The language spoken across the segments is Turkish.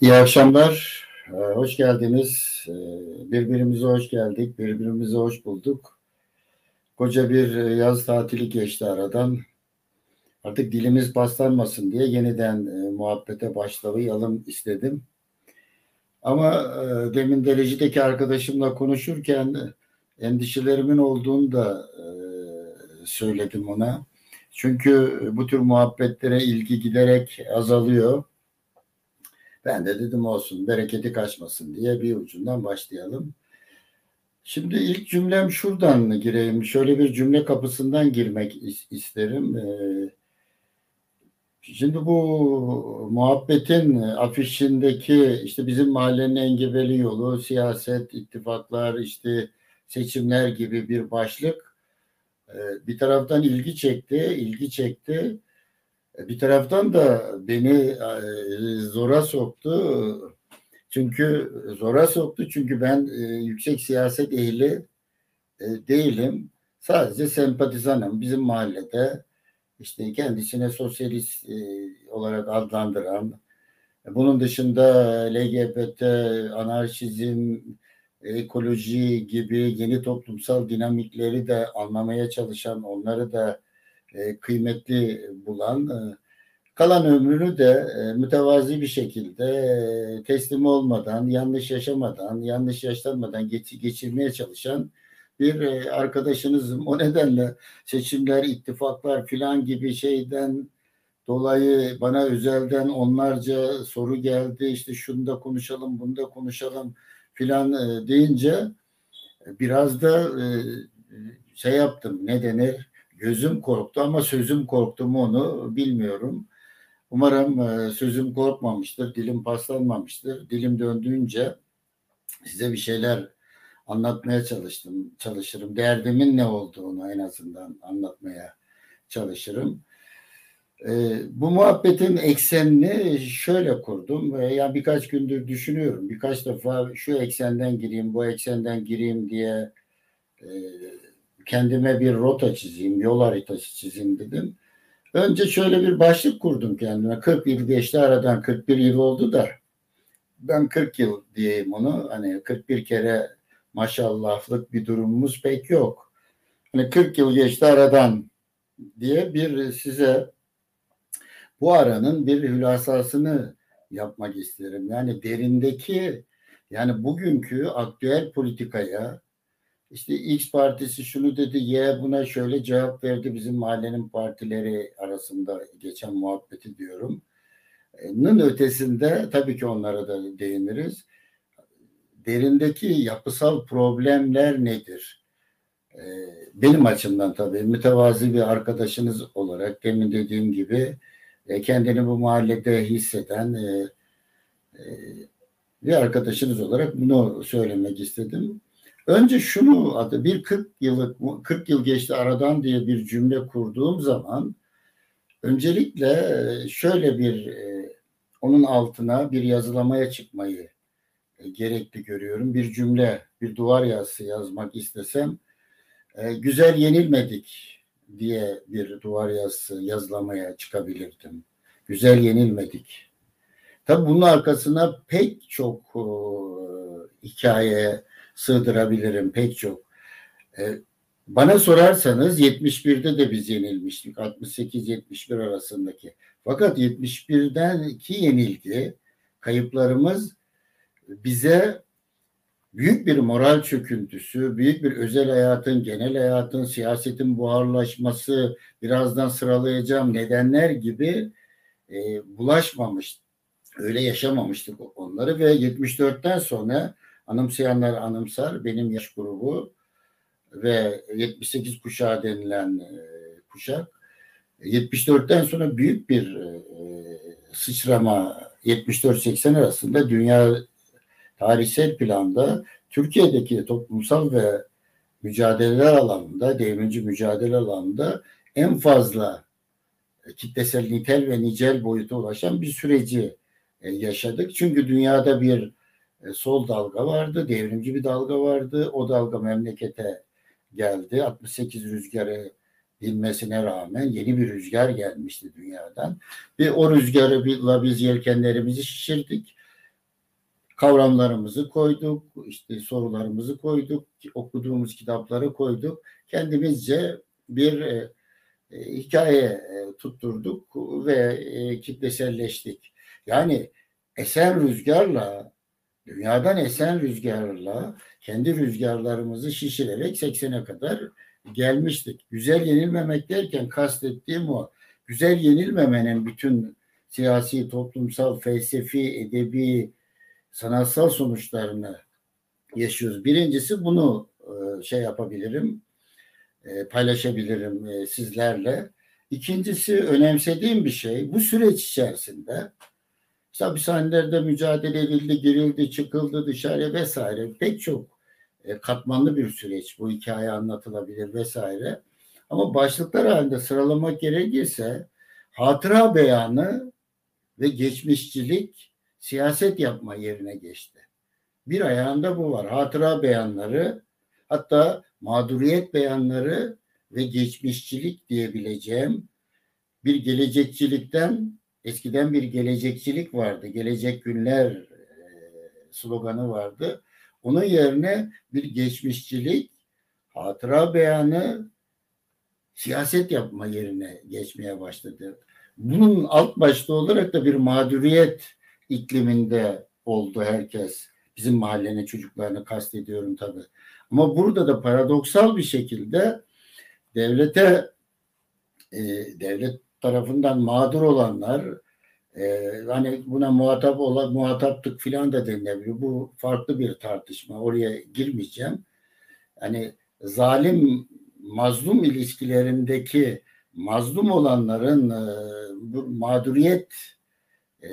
İyi akşamlar, ee, hoş geldiniz. Ee, birbirimize hoş geldik, birbirimize hoş bulduk. Koca bir e, yaz tatili geçti aradan. Artık dilimiz paslanmasın diye yeniden e, muhabbete başlayalım istedim. Ama e, demin derecedeki arkadaşımla konuşurken endişelerimin olduğunu da söyledim ona. Çünkü bu tür muhabbetlere ilgi giderek azalıyor ben de dedim olsun bereketi kaçmasın diye bir ucundan başlayalım. Şimdi ilk cümlem şuradan gireyim. Şöyle bir cümle kapısından girmek isterim. Ee, şimdi bu muhabbetin afişindeki işte bizim mahallenin engebeli yolu, siyaset, ittifaklar, işte seçimler gibi bir başlık ee, bir taraftan ilgi çekti, ilgi çekti. E, bir taraftan da beni e, zora soktu. Çünkü zora soktu çünkü ben e, yüksek siyaset ehli değilim. Sadece sempatizanım. Bizim mahallede işte kendisine sosyalist olarak adlandıran, bunun dışında LGBT, anarşizm, ekoloji gibi yeni toplumsal dinamikleri de anlamaya çalışan, onları da e, kıymetli bulan e, kalan ömrünü de e, mütevazi bir şekilde e, teslim olmadan, yanlış yaşamadan, yanlış yaşlanmadan geç, geçirmeye çalışan bir e, arkadaşınızım. O nedenle seçimler, ittifaklar filan gibi şeyden dolayı bana özelden onlarca soru geldi. İşte şunu da konuşalım, bunu da konuşalım filan deyince biraz da şey yaptım ne denir gözüm korktu ama sözüm korktu mu onu bilmiyorum. Umarım e, sözüm korkmamıştır, dilim paslanmamıştır. Dilim döndüğünce size bir şeyler anlatmaya çalıştım, çalışırım. Derdimin ne olduğunu en azından anlatmaya çalışırım. E, bu muhabbetin eksenini şöyle kurdum. Yani birkaç gündür düşünüyorum. Birkaç defa şu eksenden gireyim, bu eksenden gireyim diye e, kendime bir rota çizeyim, yol haritası çizeyim dedim. Önce şöyle bir başlık kurdum kendime. 40 yıl geçti aradan 41 yıl oldu da ben 40 yıl diyeyim onu. Hani 41 kere maşallahlık bir durumumuz pek yok. Hani 40 yıl geçti aradan diye bir size bu aranın bir hülasasını yapmak isterim. Yani derindeki yani bugünkü aktüel politikaya işte X partisi şunu dedi, Y buna şöyle cevap verdi bizim mahallenin partileri arasında geçen muhabbeti diyorum. Nın ötesinde tabii ki onlara da değiniriz. Derindeki yapısal problemler nedir? Ee, benim açımdan tabii mütevazi bir arkadaşınız olarak demin dediğim gibi e, kendini bu mahallede hisseden e, e, bir arkadaşınız olarak bunu söylemek istedim. Önce şunu adı bir 40 yıllık 40 yıl geçti aradan diye bir cümle kurduğum zaman öncelikle e, şöyle bir e, onun altına bir yazılamaya çıkmayı e, gerekli görüyorum. Bir cümle, bir duvar yazısı yazmak istesem güzel yenilmedik diye bir duvar yazısı yazılamaya çıkabilirdim. Güzel yenilmedik. Tabi bunun arkasına pek çok hikaye, sığdırabilirim pek çok. E, bana sorarsanız 71'de de biz yenilmiştik. 68-71 arasındaki. Fakat 71'den ki yenilgi kayıplarımız bize büyük bir moral çöküntüsü, büyük bir özel hayatın, genel hayatın, siyasetin buharlaşması, birazdan sıralayacağım nedenler gibi e, bulaşmamış, öyle yaşamamıştık onları ve 74'ten sonra Anımsayanlar anımsar. Benim yaş grubu ve 78 kuşağı denilen e, kuşak 74'ten sonra büyük bir e, sıçrama 74-80 arasında dünya tarihsel planda Türkiye'deki toplumsal ve mücadeleler alanında, devrimci mücadele alanında en fazla kitlesel nitel ve nicel boyuta ulaşan bir süreci e, yaşadık. Çünkü dünyada bir e, sol dalga vardı, devrimci bir dalga vardı. O dalga memlekete geldi. 68 rüzgarı bilmesine rağmen yeni bir rüzgar gelmişti dünyadan. Ve o rüzgarla biz yelkenlerimizi şişirdik. kavramlarımızı koyduk, işte sorularımızı koyduk, okuduğumuz kitapları koyduk. Kendimizce bir e, e, hikaye e, tutturduk ve e, kitleselleştik. Yani esen rüzgarla, dünyadan esen rüzgarla kendi rüzgarlarımızı şişirerek 80'e kadar gelmiştik. Güzel yenilmemek derken kastettiğim o. Güzel yenilmemenin bütün siyasi, toplumsal, felsefi, edebi, sanatsal sonuçlarını yaşıyoruz. Birincisi bunu e, şey yapabilirim, e, paylaşabilirim e, sizlerle. İkincisi önemsediğim bir şey bu süreç içerisinde işte hapishanelerde mücadele edildi, girildi, çıkıldı dışarıya vesaire pek çok katmanlı bir süreç bu hikaye anlatılabilir vesaire. Ama başlıklar halinde sıralamak gerekirse hatıra beyanı ve geçmişçilik siyaset yapma yerine geçti. Bir ayağında bu var. Hatıra beyanları hatta mağduriyet beyanları ve geçmişçilik diyebileceğim bir gelecekçilikten eskiden bir gelecekçilik vardı. Gelecek günler e, sloganı vardı. Onun yerine bir geçmişçilik, hatıra beyanı, siyaset yapma yerine geçmeye başladı. Bunun alt başta olarak da bir mağduriyet ikliminde oldu herkes. Bizim mahallenin çocuklarını kastediyorum tabii. Ama burada da paradoksal bir şekilde devlete e, devlet tarafından mağdur olanlar e, hani buna muhatap olan muhataptık filan da denilebilir. Bu farklı bir tartışma. Oraya girmeyeceğim. Hani zalim mazlum ilişkilerindeki mazlum olanların e, bu mağduriyet e,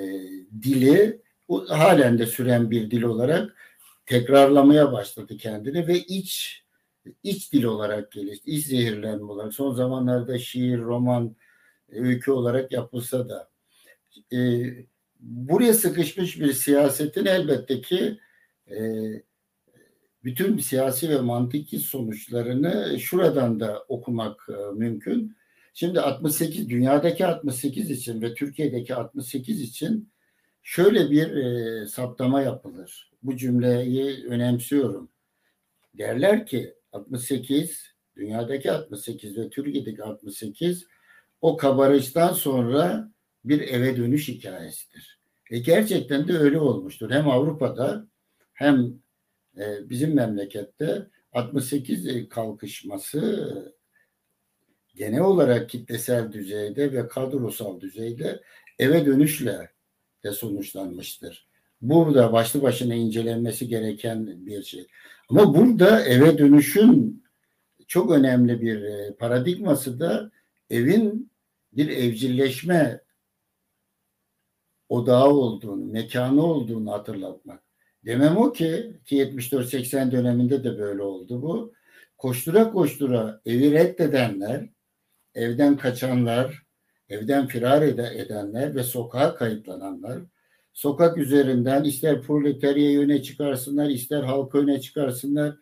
dili o, halen de süren bir dil olarak tekrarlamaya başladı kendini ve iç iç dil olarak gelişti. İç zehirlenme olarak. Son zamanlarda şiir, roman, öykü olarak yapılsa da e, buraya sıkışmış bir siyasetin elbette ki e, bütün siyasi ve mantıki sonuçlarını şuradan da okumak e, mümkün. Şimdi 68 dünyadaki 68 için ve Türkiye'deki 68 için şöyle bir e, saptama yapılır. Bu cümleyi önemsiyorum. Derler ki 68 dünyadaki 68 ve Türkiye'deki 68 o kabarıştan sonra bir eve dönüş hikayesidir. E gerçekten de öyle olmuştur. Hem Avrupa'da hem e, bizim memlekette 68 kalkışması genel olarak kitlesel düzeyde ve kadrosal düzeyde eve dönüşle de sonuçlanmıştır. Bu da başlı başına incelenmesi gereken bir şey. Ama burada eve dönüşün çok önemli bir e, paradigması da evin bir evcilleşme odağı olduğunu, mekanı olduğunu hatırlatmak. Demem o ki ki 74-80 döneminde de böyle oldu bu. Koştura koştura evi reddedenler evden kaçanlar, evden firar edenler ve sokağa kayıtlananlar, sokak üzerinden ister proletarya öne çıkarsınlar, ister halka öne çıkarsınlar,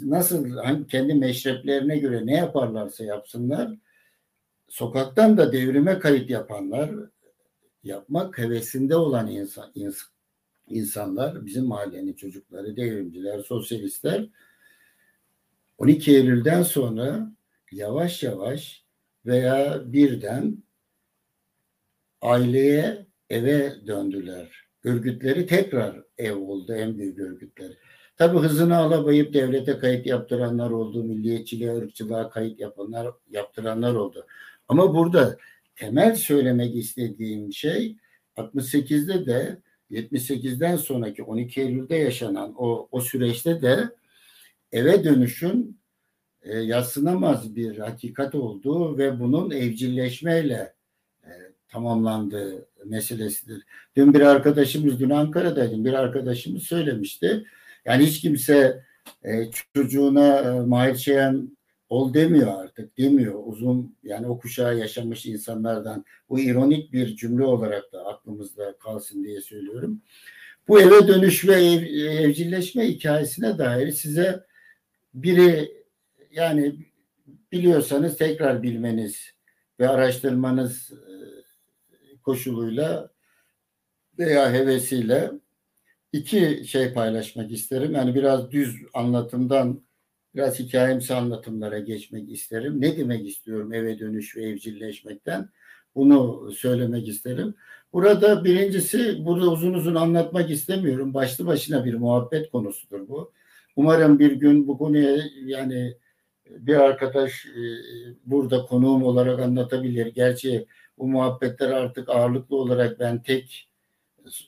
nasıl hani kendi meşreplerine göre ne yaparlarsa yapsınlar, sokaktan da devrime kayıt yapanlar, yapmak hevesinde olan insan, insanlar, bizim mahallenin çocukları, devrimciler, sosyalistler 12 Eylül'den sonra yavaş yavaş veya birden aileye eve döndüler. Örgütleri tekrar ev oldu en büyük örgütleri. Tabi hızını alamayıp devlete kayıt yaptıranlar oldu, milliyetçiliğe, ırkçılığa kayıt yapanlar, yaptıranlar oldu. Ama burada temel söylemek istediğim şey 68'de de 78'den sonraki 12 Eylül'de yaşanan o, o süreçte de eve dönüşün e, yatsınamaz bir hakikat olduğu ve bunun evcilleşmeyle e, tamamlandığı meselesidir. Dün bir arkadaşımız, dün Ankara'daydım, bir arkadaşımız söylemişti. Yani hiç kimse e, çocuğuna e, Mahir Çeyen ol demiyor artık, demiyor. Uzun yani o kuşağı yaşamış insanlardan bu ironik bir cümle olarak da aklımızda kalsın diye söylüyorum. Bu eve dönüş ve ev, evcilleşme hikayesine dair size biri yani biliyorsanız tekrar bilmeniz ve araştırmanız e, koşuluyla veya hevesiyle iki şey paylaşmak isterim. Yani biraz düz anlatımdan biraz hikayemsi anlatımlara geçmek isterim. Ne demek istiyorum eve dönüş ve evcilleşmekten? Bunu söylemek isterim. Burada birincisi burada uzun uzun anlatmak istemiyorum. Başlı başına bir muhabbet konusudur bu. Umarım bir gün bu konuya yani bir arkadaş e, burada konuğum olarak anlatabilir. Gerçi bu muhabbetler artık ağırlıklı olarak ben tek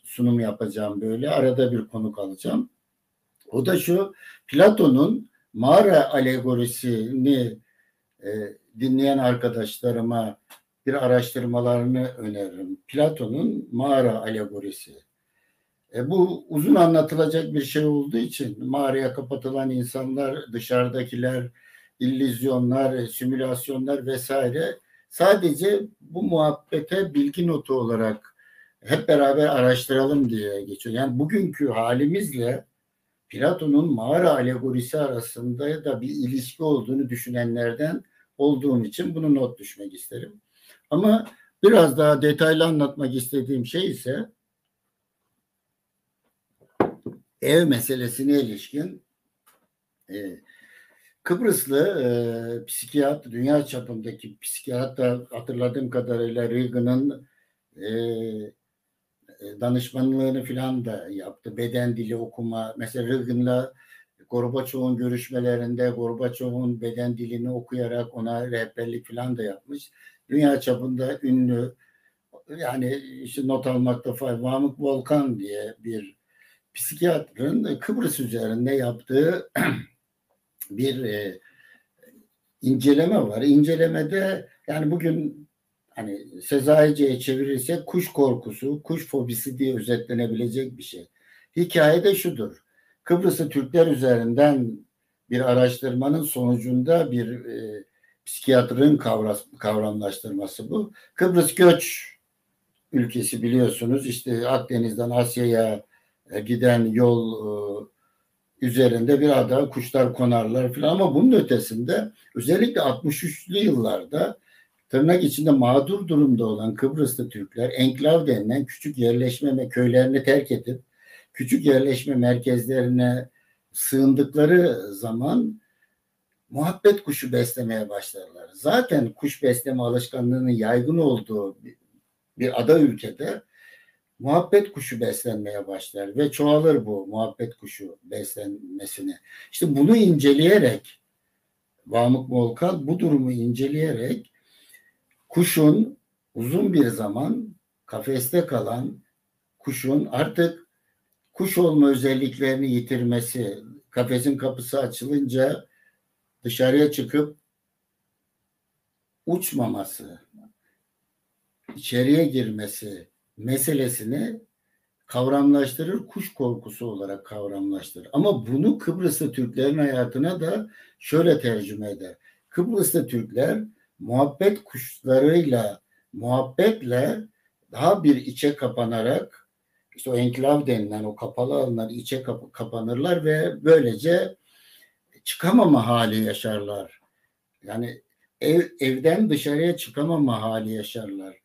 sunum yapacağım böyle. Arada bir konuk alacağım. O da şu Platon'un mağara alegorisini e, dinleyen arkadaşlarıma bir araştırmalarını öneririm. Platon'un mağara alegorisi. E, bu uzun anlatılacak bir şey olduğu için mağaraya kapatılan insanlar, dışarıdakiler, illüzyonlar, simülasyonlar vesaire sadece bu muhabbete bilgi notu olarak hep beraber araştıralım diye geçiyor. Yani bugünkü halimizle Platon'un mağara alegorisi arasında da bir ilişki olduğunu düşünenlerden olduğum için bunu not düşmek isterim. Ama biraz daha detaylı anlatmak istediğim şey ise ev meselesine ilişkin e, Kıbrıslı e, psikiyat, dünya çapındaki psikiyat hatırladığım kadarıyla Reagan'ın e, danışmanlığını falan da yaptı. Beden dili okuma. Mesela Reagan'la Gorbaçov'un görüşmelerinde Gorbaçov'un beden dilini okuyarak ona rehberlik falan da yapmış. Dünya çapında ünlü yani işte not almakta fayda Vamık Volkan diye bir psikiyatrın Kıbrıs üzerinde yaptığı bir e, inceleme var. İncelemede yani bugün hani Sezaice'ye çevirirsek kuş korkusu, kuş fobisi diye özetlenebilecek bir şey. Hikaye de şudur. Kıbrıs'ı Türkler üzerinden bir araştırmanın sonucunda bir e, psikiyatrın kavram, kavramlaştırması bu. Kıbrıs göç ülkesi biliyorsunuz. İşte Akdeniz'den Asya'ya e, giden yol e, üzerinde bir ada kuşlar konarlar falan ama bunun ötesinde özellikle 63'lü yıllarda tırnak içinde mağdur durumda olan Kıbrıslı Türkler enklav denilen küçük yerleşme köylerini terk edip küçük yerleşme merkezlerine sığındıkları zaman muhabbet kuşu beslemeye başlarlar. Zaten kuş besleme alışkanlığının yaygın olduğu bir ada ülkede muhabbet kuşu beslenmeye başlar ve çoğalır bu muhabbet kuşu beslenmesine. İşte bunu inceleyerek Vamık Volkan bu durumu inceleyerek kuşun uzun bir zaman kafeste kalan kuşun artık kuş olma özelliklerini yitirmesi, kafesin kapısı açılınca dışarıya çıkıp uçmaması, içeriye girmesi, meselesini kavramlaştırır, kuş korkusu olarak kavramlaştırır. Ama bunu Kıbrıslı Türklerin hayatına da şöyle tercüme eder. Kıbrıslı Türkler muhabbet kuşlarıyla, muhabbetle daha bir içe kapanarak işte o enklav denilen o kapalı alanlar içe kap- kapanırlar ve böylece çıkamama hali yaşarlar. Yani ev, evden dışarıya çıkamama hali yaşarlar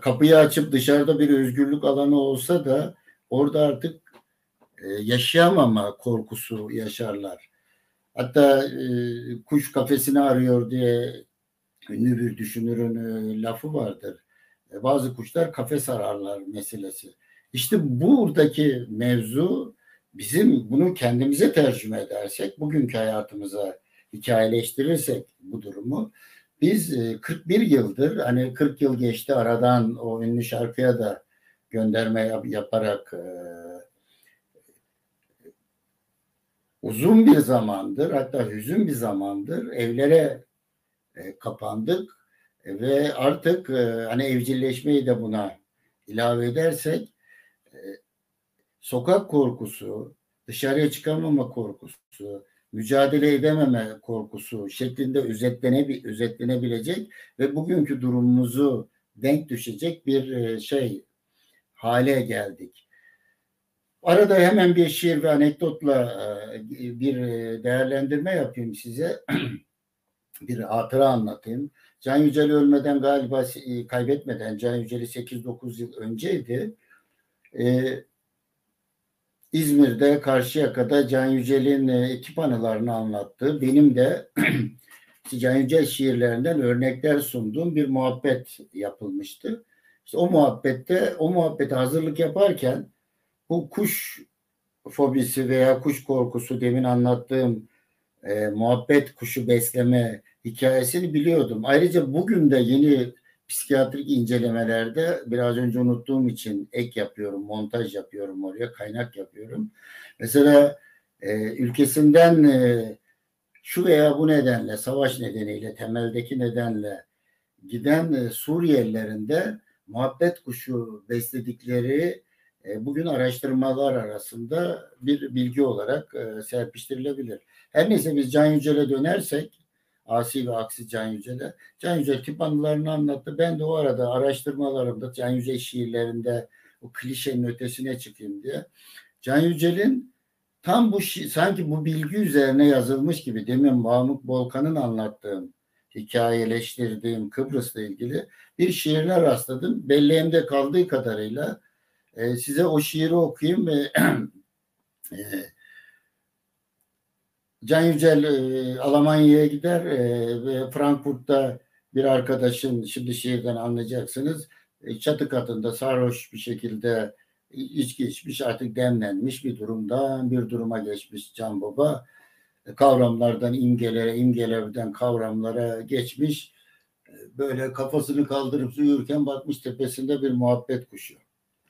kapıyı açıp dışarıda bir özgürlük alanı olsa da orada artık e, yaşayamama korkusu yaşarlar. Hatta e, kuş kafesini arıyor diye ünlü bir düşünürün e, lafı vardır. E, bazı kuşlar kafes ararlar meselesi. İşte buradaki mevzu bizim bunu kendimize tercüme edersek, bugünkü hayatımıza hikayeleştirirsek bu durumu biz 41 e, yıldır hani 40 yıl geçti aradan o ünlü şarkıya da gönderme yap, yaparak e, uzun bir zamandır hatta hüzün bir zamandır evlere e, kapandık e, ve artık e, hani evcilleşmeyi de buna ilave edersek sokak korkusu, dışarıya çıkamama korkusu, mücadele edememe korkusu şeklinde özetlene, özetlenebilecek ve bugünkü durumumuzu denk düşecek bir şey hale geldik. Arada hemen bir şiir ve anekdotla bir değerlendirme yapayım size. bir hatıra anlatayım. Can Yücel ölmeden galiba kaybetmeden Can Yücel'i 8-9 yıl önceydi. İzmir'de Karşıyaka'da Can Yücel'in e, ekip anılarını anlattığı, benim de Can Yücel şiirlerinden örnekler sunduğum bir muhabbet yapılmıştı. İşte o muhabbette, o muhabbete hazırlık yaparken bu kuş fobisi veya kuş korkusu demin anlattığım e, muhabbet kuşu besleme hikayesini biliyordum. Ayrıca bugün de yeni psikiyatrik incelemelerde biraz önce unuttuğum için ek yapıyorum, montaj yapıyorum oraya, kaynak yapıyorum. Mesela e, ülkesinden e, şu veya bu nedenle, savaş nedeniyle, temeldeki nedenle giden e, Suriyelilerin muhabbet kuşu besledikleri bugün araştırmalar arasında bir bilgi olarak e, serpiştirilebilir. Her neyse biz Can Yücel'e dönersek Asi ve Aksi Can Yücel'e. Can Yücel tip anılarını anlattı. Ben de o arada araştırmalarımda Can Yücel şiirlerinde o klişenin ötesine çıkayım diye. Can Yücel'in tam bu sanki bu bilgi üzerine yazılmış gibi demin Mahmut Bolkan'ın anlattığım hikayeleştirdiğim Kıbrıs'la ilgili bir şiirine rastladım. Belleğimde kaldığı kadarıyla e, size o şiiri okuyayım ve e, Can Yücel e, Almanya'ya gider e, ve Frankfurt'ta bir arkadaşın şimdi şiirden anlayacaksınız çatı katında sarhoş bir şekilde içki içmiş artık demlenmiş bir durumdan bir duruma geçmiş Can Baba kavramlardan imgelere imgelerden kavramlara geçmiş böyle kafasını kaldırıp uyurken bakmış tepesinde bir muhabbet kuşu.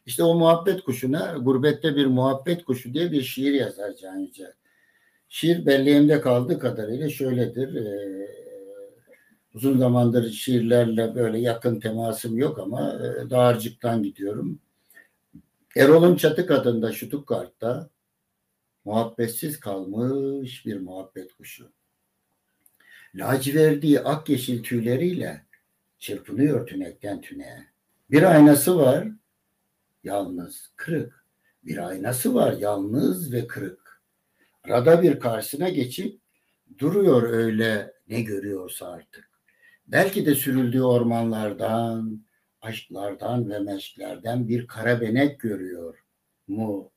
İşte o muhabbet kuşuna gurbette bir muhabbet kuşu diye bir şiir yazar Can Yücel. Şiir belleğimde kaldığı kadarıyla şöyledir. E, uzun zamandır şiirlerle böyle yakın temasım yok ama e, dağarcıktan gidiyorum. Erol'un çatı kadında Stuttgart'ta muhabbetsiz kalmış bir muhabbet kuşu. Laciverdiği ak yeşil tüyleriyle çırpınıyor tünekten tüneğe. Bir aynası var, yalnız, kırık. Bir aynası var, yalnız ve kırık. Rada bir karşısına geçip duruyor öyle ne görüyorsa artık. Belki de sürüldüğü ormanlardan, aşklardan ve meşklerden bir kara benek görüyor mu?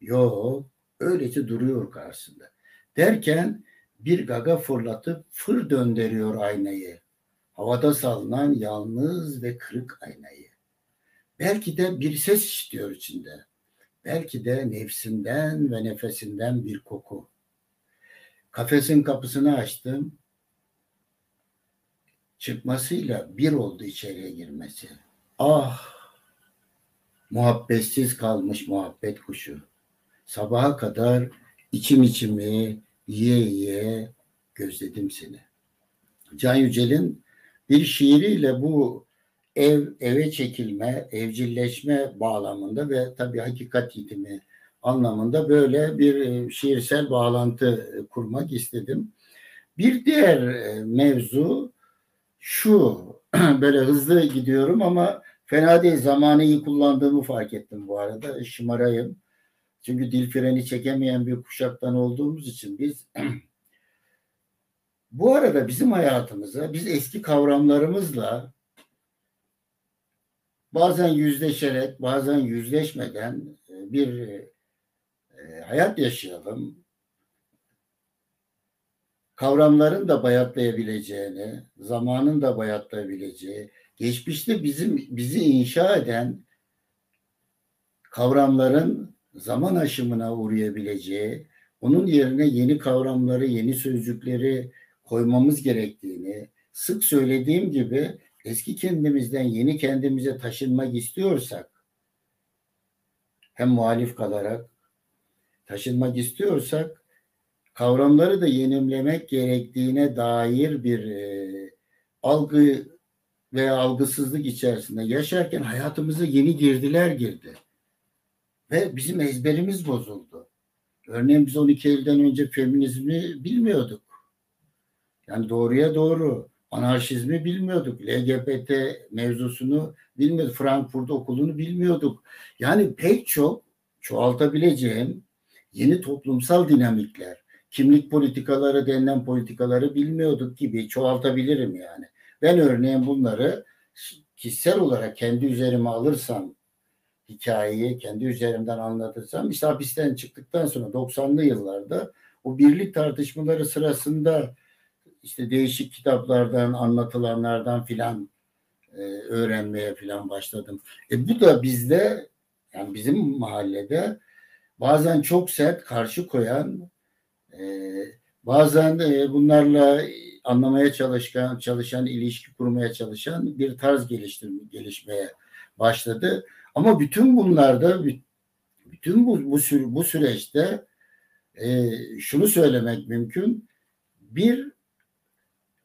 Yok, öylece duruyor karşısında. Derken bir gaga fırlatıp fır döndürüyor aynayı. Havada salınan yalnız ve kırık aynayı. Belki de bir ses işitiyor içinde. Belki de nefsinden ve nefesinden bir koku. Kafesin kapısını açtım. Çıkmasıyla bir oldu içeriye girmesi. Ah! Muhabbetsiz kalmış muhabbet kuşu. Sabaha kadar içim içimi yiye yiye gözledim seni. Can Yücel'in bir şiiriyle bu ev eve çekilme, evcilleşme bağlamında ve tabii hakikat yitimi anlamında böyle bir e, şiirsel bağlantı e, kurmak istedim. Bir diğer e, mevzu şu, böyle hızlı gidiyorum ama fena değil zamanı iyi kullandığımı fark ettim bu arada. Şımarayım. Çünkü dil freni çekemeyen bir kuşaktan olduğumuz için biz bu arada bizim hayatımıza biz eski kavramlarımızla bazen yüzleşerek, bazen yüzleşmeden e, bir e, hayat yaşayalım. Kavramların da bayatlayabileceğini, zamanın da bayatlayabileceği, geçmişte bizim bizi inşa eden kavramların zaman aşımına uğrayabileceği, onun yerine yeni kavramları, yeni sözcükleri koymamız gerektiğini, sık söylediğim gibi eski kendimizden yeni kendimize taşınmak istiyorsak hem muhalif kalarak taşınmak istiyorsak kavramları da yenimlemek gerektiğine dair bir e, algı veya algısızlık içerisinde yaşarken hayatımıza yeni girdiler girdi. Ve bizim ezberimiz bozuldu. Örneğin biz 12 Eylül'den önce feminizmi bilmiyorduk. Yani doğruya doğru anarşizmi bilmiyorduk. LGBT mevzusunu bilmiyorduk. Frankfurt okulunu bilmiyorduk. Yani pek çok çoğaltabileceğim yeni toplumsal dinamikler, kimlik politikaları denilen politikaları bilmiyorduk gibi çoğaltabilirim yani. Ben örneğin bunları kişisel olarak kendi üzerime alırsam hikayeyi kendi üzerimden anlatırsam işte hapisten çıktıktan sonra 90'lı yıllarda o birlik tartışmaları sırasında işte değişik kitaplardan anlatılanlardan filan e, öğrenmeye filan başladım. E bu da bizde yani bizim mahallede bazen çok sert karşı koyan e, bazen e, bunlarla anlamaya çalışan, çalışan, ilişki kurmaya çalışan bir tarz geliştirme, gelişmeye başladı. Ama bütün bunlarda, bütün bu, bu, sü bu süreçte e, şunu söylemek mümkün. Bir,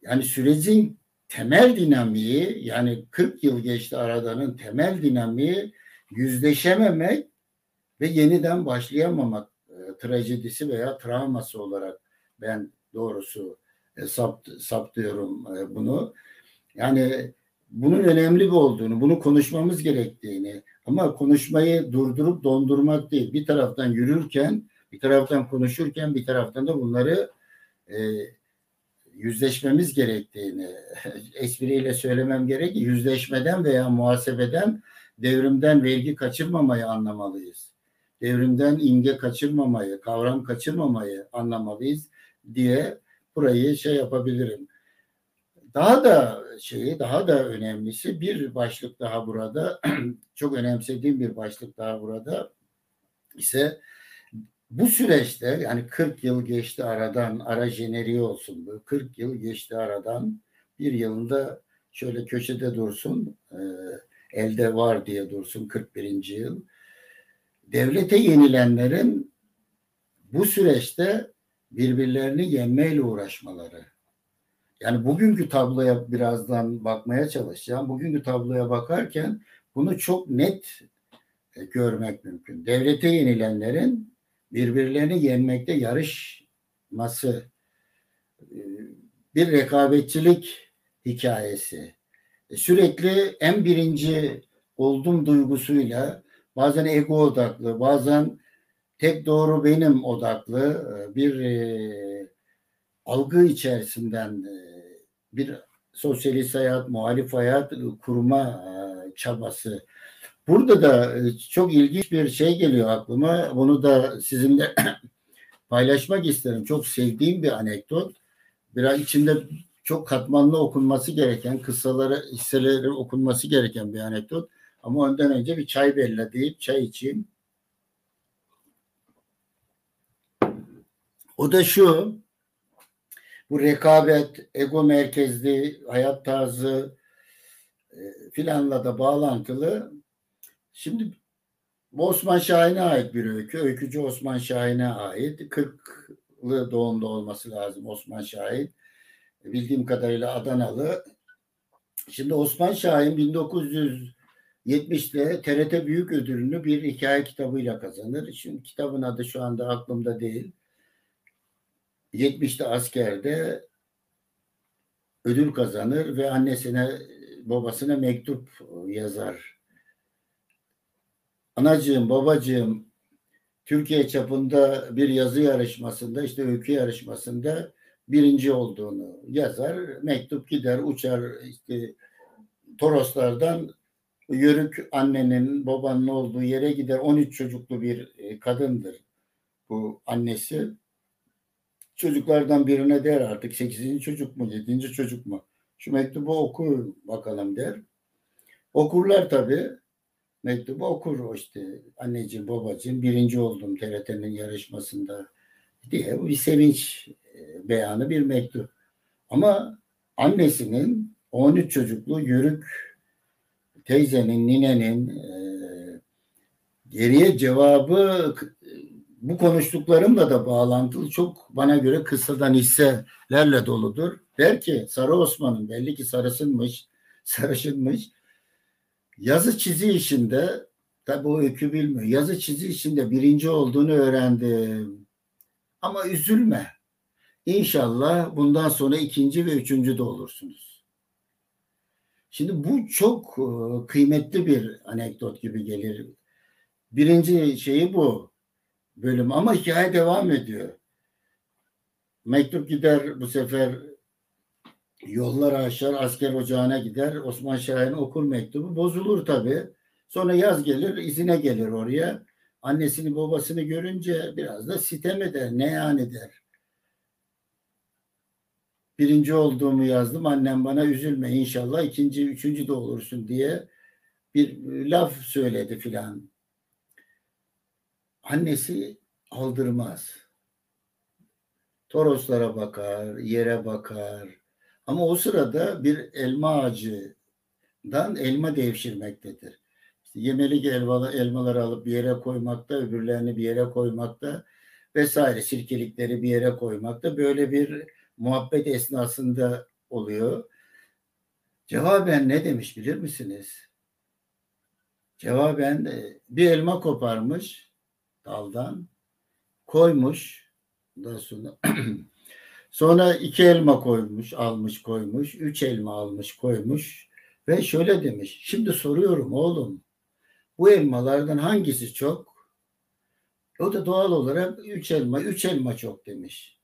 yani sürecin temel dinamiği, yani 40 yıl geçti aradanın temel dinamiği yüzleşememek ve yeniden başlayamamak e, trajedisi veya travması olarak ben doğrusu e, sapt, saptıyorum e, bunu. Yani bunun önemli bir olduğunu, bunu konuşmamız gerektiğini ama konuşmayı durdurup dondurmak değil. Bir taraftan yürürken, bir taraftan konuşurken, bir taraftan da bunları e, yüzleşmemiz gerektiğini espriyle söylemem gerek. Yüzleşmeden veya muhasebeden devrimden vergi kaçırmamayı anlamalıyız. Devrimden imge kaçırmamayı, kavram kaçırmamayı anlamalıyız diye burayı şey yapabilirim. Daha da şeyi daha da önemlisi bir başlık daha burada çok önemsediğim bir başlık daha burada ise bu süreçte yani 40 yıl geçti aradan ara jeneriği olsun bu 40 yıl geçti aradan bir yılında şöyle köşede dursun e, elde var diye dursun 41. yıl devlete yenilenlerin bu süreçte birbirlerini yenmeyle uğraşmaları. Yani bugünkü tabloya birazdan bakmaya çalışacağım. Bugünkü tabloya bakarken bunu çok net e, görmek mümkün. Devlete yenilenlerin birbirlerini yenmekte yarışması e, bir rekabetçilik hikayesi. E, sürekli en birinci oldum duygusuyla bazen ego odaklı, bazen tek doğru benim odaklı e, bir algı içerisinden bir sosyalist hayat, muhalif hayat kurma çabası. Burada da e, çok ilginç bir şey geliyor aklıma. Bunu da sizinle paylaşmak isterim. Çok sevdiğim bir anekdot. Biraz içinde çok katmanlı okunması gereken, kısaları, hisseleri okunması gereken bir anekdot. Ama ondan önce bir çay bella deyip çay içeyim. O da şu, bu rekabet, ego merkezli hayat tarzı e, filanla da bağlantılı. Şimdi Osman Şahin'e ait bir öykü. Öykücü Osman Şahin'e ait. 40'lı doğumda olması lazım Osman Şahin. Bildiğim kadarıyla Adanalı. Şimdi Osman Şahin 1970'te TRT Büyük Ödülünü bir hikaye kitabıyla kazanır. Şimdi kitabın adı şu anda aklımda değil. 70'te askerde ödül kazanır ve annesine babasına mektup yazar. Anacığım, babacığım Türkiye çapında bir yazı yarışmasında işte öykü yarışmasında birinci olduğunu yazar. Mektup gider uçar işte Toroslardan Yörük annenin babanın olduğu yere gider 13 çocuklu bir e, kadındır bu annesi çocuklardan birine der artık 8. çocuk mu 7. çocuk mu şu mektubu oku bakalım der. Okurlar tabi mektubu okur işte anneciğim babacığım birinci oldum TRT'nin yarışmasında diye bir sevinç e, beyanı bir mektup. Ama annesinin 13 çocuklu yörük teyzenin, ninenin e, geriye cevabı bu konuştuklarımla da bağlantılı çok bana göre kısadan hisselerle doludur. Der ki Sarı Osman'ın belli ki sarısınmış, sarışınmış. Yazı çizi işinde tabi o öykü bilmiyor. Yazı çizi işinde birinci olduğunu öğrendim. Ama üzülme. İnşallah bundan sonra ikinci ve üçüncü de olursunuz. Şimdi bu çok e, kıymetli bir anekdot gibi gelir. Birinci şeyi bu bölüm ama hikaye devam ediyor. Mektup gider bu sefer yollar aşar asker ocağına gider Osman Şahin okur mektubu bozulur tabi. Sonra yaz gelir, izine gelir oraya. Annesini babasını görünce biraz da sitem eder. Ne yani der. Birinci olduğumu yazdım. Annem bana üzülme inşallah ikinci, üçüncü de olursun diye bir laf söyledi filan. Annesi aldırmaz. Toroslara bakar, yere bakar. Ama o sırada bir elma ağacından elma devşirmektedir. İşte yemelik elmalı, elmaları alıp bir yere koymakta, öbürlerini bir yere koymakta vesaire sirkelikleri bir yere koymakta böyle bir muhabbet esnasında oluyor. Cevaben ne demiş bilir misiniz? Cevaben bir elma koparmış daldan koymuş daha sonra sonra iki elma koymuş almış koymuş üç elma almış koymuş ve şöyle demiş şimdi soruyorum oğlum bu elmalardan hangisi çok? O da doğal olarak üç elma üç elma çok demiş.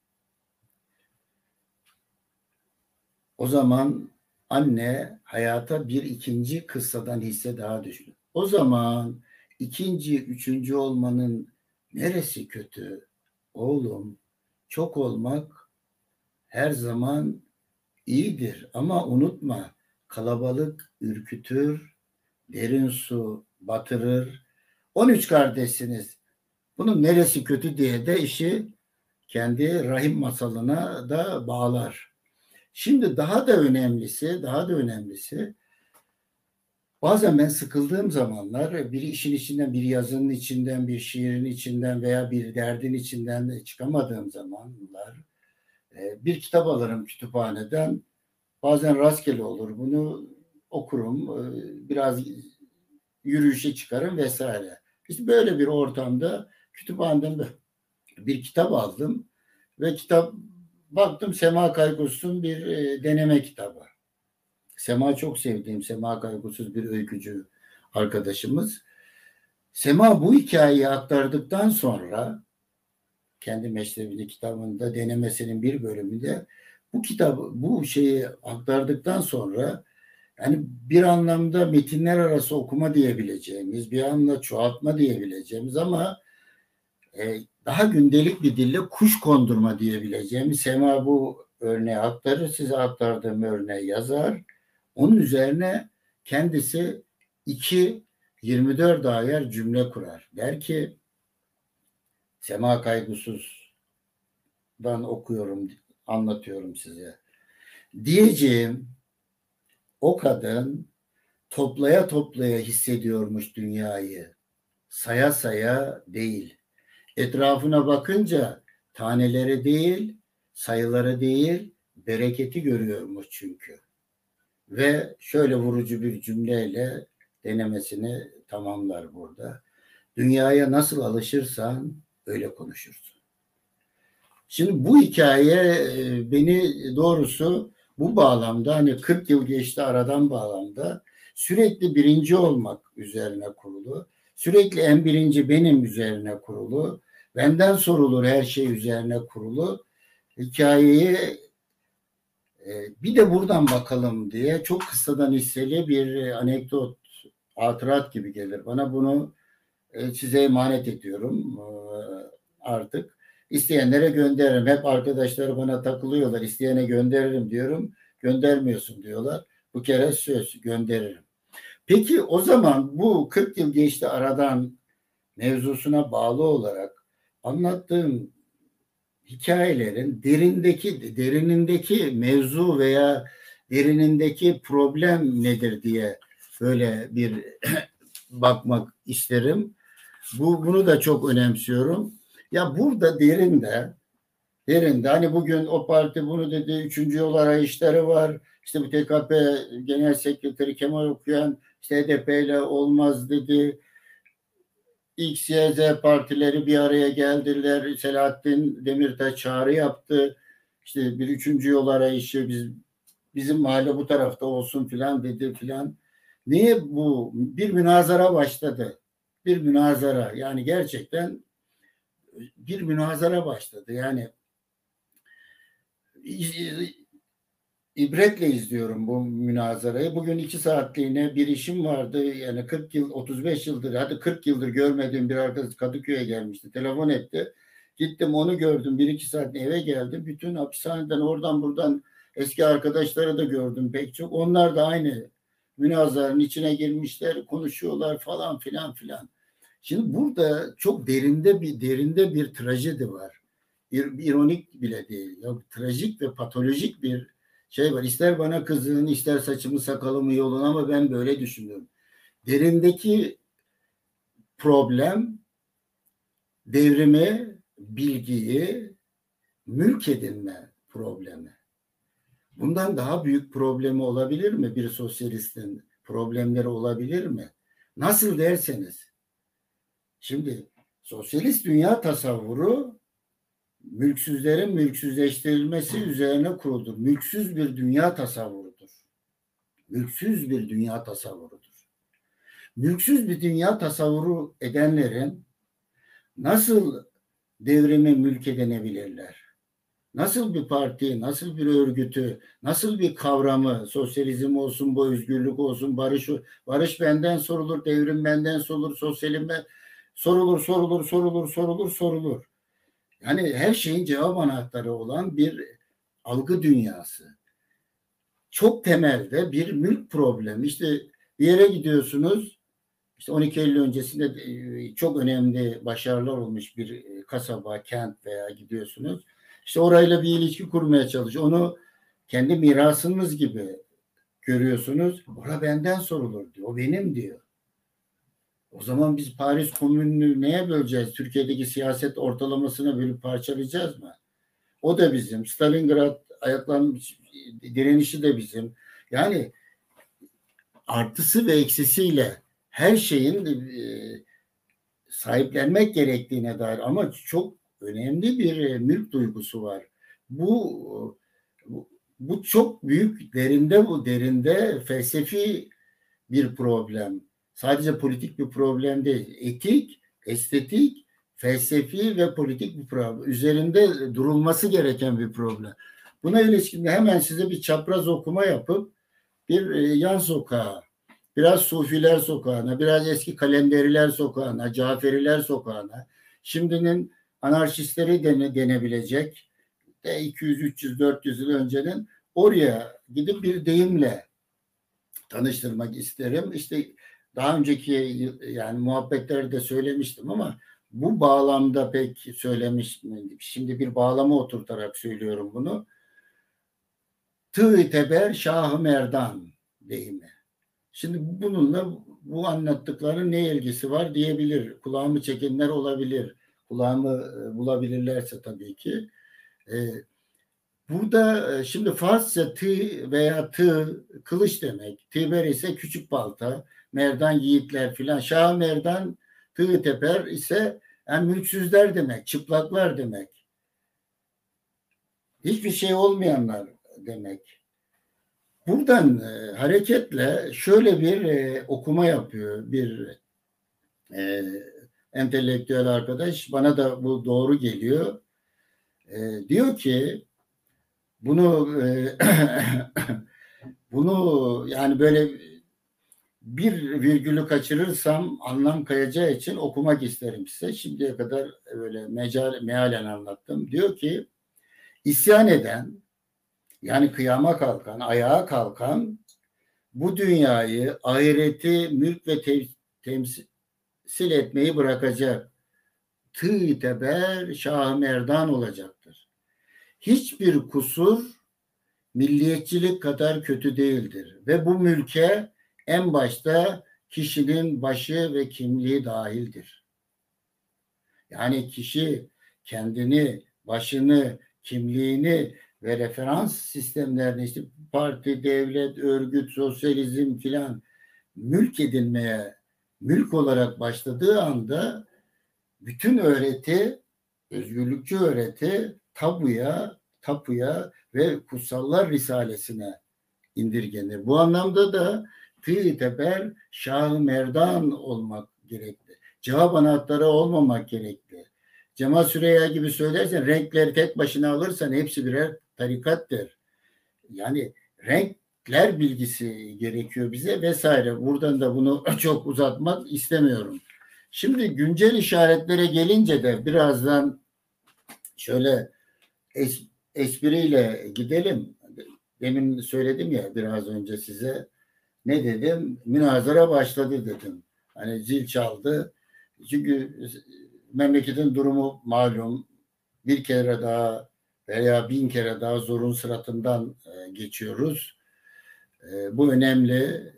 O zaman anne hayata bir ikinci kıssadan hisse daha düştü. O zaman ikinci, üçüncü olmanın neresi kötü? Oğlum, çok olmak her zaman iyidir ama unutma kalabalık ürkütür, derin su batırır. 13 kardeşsiniz. Bunun neresi kötü diye de işi kendi rahim masalına da bağlar. Şimdi daha da önemlisi, daha da önemlisi Bazen ben sıkıldığım zamanlar bir işin içinden, bir yazının içinden, bir şiirin içinden veya bir derdin içinden de çıkamadığım zamanlar e, bir kitap alırım kütüphaneden. Bazen rastgele olur. Bunu okurum. E, biraz yürüyüşe çıkarım vesaire. İşte böyle bir ortamda kütüphaneden bir kitap aldım ve kitap baktım Sema Kaygus'un bir e, deneme kitabı. Sema çok sevdiğim, Sema kaygısız bir öykücü arkadaşımız. Sema bu hikayeyi aktardıktan sonra kendi meşrevini kitabında denemesinin bir bölümünde bu kitabı bu şeyi aktardıktan sonra yani bir anlamda metinler arası okuma diyebileceğimiz, bir anlamda çoğaltma diyebileceğimiz ama e, daha gündelik bir dille kuş kondurma diyebileceğimiz Sema bu örneği aktarır, size aktardığım örneği yazar onun üzerine kendisi iki 24 ayar cümle kurar. Der ki Sema Kaygusuz'dan okuyorum, anlatıyorum size. Diyeceğim o kadın toplaya toplaya hissediyormuş dünyayı. Saya saya değil. Etrafına bakınca taneleri değil, sayıları değil, bereketi görüyormuş çünkü ve şöyle vurucu bir cümleyle denemesini tamamlar burada. Dünyaya nasıl alışırsan öyle konuşursun. Şimdi bu hikaye e, beni doğrusu bu bağlamda hani 40 yıl geçti aradan bağlamda sürekli birinci olmak üzerine kurulu. Sürekli en birinci benim üzerine kurulu. Benden sorulur her şey üzerine kurulu. Hikayeyi ee, bir de buradan bakalım diye çok kısadan hisseli bir e, anekdot, hatırat gibi gelir. Bana bunu e, size emanet ediyorum e, artık. İsteyenlere gönderirim. Hep arkadaşlar bana takılıyorlar. İsteyene gönderirim diyorum. Göndermiyorsun diyorlar. Bu kere söz gönderirim. Peki o zaman bu 40 yıl geçti aradan mevzusuna bağlı olarak anlattığım hikayelerin derindeki derinindeki mevzu veya derinindeki problem nedir diye böyle bir bakmak isterim. Bu bunu da çok önemsiyorum. Ya burada derinde derinde hani bugün o parti bunu dedi, üçüncü yol arayışları var. İşte bu TKP Genel Sekreteri Kemal Okuyan işte HDP ile olmaz dedi. X, Y, Z partileri bir araya geldiler. Selahattin Demirtaş çağrı yaptı. İşte bir üçüncü yol arayışı biz bizim mahalle bu tarafta olsun filan dedi filan. Niye bu? Bir münazara başladı. Bir münazara. Yani gerçekten bir münazara başladı. Yani ibretle izliyorum bu münazarayı. Bugün iki saatliğine bir işim vardı. Yani 40 yıl, 35 yıldır, hadi 40 yıldır görmediğim bir arkadaş Kadıköy'e gelmişti. Telefon etti. Gittim onu gördüm. Bir iki saat eve geldim. Bütün hapishaneden oradan buradan eski arkadaşları da gördüm pek çok. Onlar da aynı münazaranın içine girmişler, konuşuyorlar falan filan filan. Şimdi burada çok derinde bir derinde bir trajedi var. Bir, ironik bile değil. Ya, trajik ve patolojik bir şey var. İster bana kızın, ister saçımı sakalımı yolun ama ben böyle düşünüyorum. Derindeki problem devrimi, bilgiyi mülk edinme problemi. Bundan daha büyük problemi olabilir mi bir sosyalistin? Problemleri olabilir mi? Nasıl derseniz. Şimdi sosyalist dünya tasavvuru mülksüzlerin mülksüzleştirilmesi üzerine kuruldur. Mülksüz bir dünya tasavvurudur. Mülksüz bir dünya tasavvurudur. Mülksüz bir dünya tasavvuru edenlerin nasıl devrimi mülk edinebilirler? Nasıl bir parti, nasıl bir örgütü, nasıl bir kavramı, sosyalizm olsun, bu özgürlük olsun, barış barış benden sorulur, devrim benden sorulur, sosyalim sorulur, sorulur, sorulur, sorulur, sorulur. Yani her şeyin cevap anahtarı olan bir algı dünyası. Çok temelde bir mülk problemi. İşte bir yere gidiyorsunuz. İşte 12 Eylül öncesinde e, çok önemli başarılar olmuş bir e, kasaba, kent veya gidiyorsunuz. İşte orayla bir ilişki kurmaya çalışıyor. Onu kendi mirasınız gibi görüyorsunuz. Ora benden sorulur diyor. O benim diyor. O zaman biz Paris Komünü'nü neye böleceğiz? Türkiye'deki siyaset ortalamasına bölüp parçalayacağız mı? O da bizim. Stalingrad ayaklanmış direnişi de bizim. Yani artısı ve eksisiyle her şeyin e, sahiplenmek gerektiğine dair ama çok önemli bir e, mülk duygusu var. Bu bu, çok büyük derinde bu derinde felsefi bir problem sadece politik bir problem değil. Etik, estetik, felsefi ve politik bir problem. Üzerinde durulması gereken bir problem. Buna ilişkin hemen size bir çapraz okuma yapıp bir e, yan sokağa, biraz Sufiler sokağına, biraz eski Kalenderiler sokağına, Caferiler sokağına, şimdinin anarşistleri dene, denebilecek de 200, 300, 400 yıl öncenin oraya gidip bir deyimle tanıştırmak isterim. İşte daha önceki yani muhabbetlerde söylemiştim ama bu bağlamda pek söylemiş? Şimdi bir bağlama oturtarak söylüyorum bunu. Tığ teber Şah-ı Merdan deyimi. Şimdi bununla bu anlattıkları ne ilgisi var diyebilir. Kulağımı çekenler olabilir. Kulağımı e, bulabilirlerse tabii ki. Ee, burada e, şimdi Farsça tı veya tı kılıç demek. Tiber ise küçük balta merdan yiğitler filan. Şah merdan tığ teper ise yani mülksüzler demek, çıplaklar demek. Hiçbir şey olmayanlar demek. Buradan e, hareketle şöyle bir e, okuma yapıyor bir e, entelektüel arkadaş. Bana da bu doğru geliyor. E, diyor ki bunu e, bunu yani böyle bir virgülü kaçırırsam anlam kayacağı için okumak isterim size. Şimdiye kadar böyle mecal, mealen anlattım. Diyor ki isyan eden yani kıyama kalkan, ayağa kalkan bu dünyayı, ahireti mülk ve te temsil etmeyi bırakacak. Tığ teber şah merdan olacaktır. Hiçbir kusur milliyetçilik kadar kötü değildir. Ve bu mülke en başta kişinin başı ve kimliği dahildir. Yani kişi kendini, başını, kimliğini ve referans sistemlerini işte parti, devlet, örgüt, sosyalizm filan mülk edinmeye mülk olarak başladığı anda bütün öğreti, özgürlükçü öğreti tabuya, tapuya ve kutsallar risalesine indirgenir. Bu anlamda da fiil teper şah merdan olmak gerekli. Cevap anahtarı olmamak gerekli. Cemal Süreyya gibi söylersen renkleri tek başına alırsan hepsi birer tarikattır. Yani renkler bilgisi gerekiyor bize vesaire. Buradan da bunu çok uzatmak istemiyorum. Şimdi güncel işaretlere gelince de birazdan şöyle es, espriyle gidelim. Demin söyledim ya biraz önce size. Ne dedim? Münazara başladı dedim. Hani zil çaldı. Çünkü memleketin durumu malum. Bir kere daha veya bin kere daha zorun sıratından e, geçiyoruz. E, bu önemli.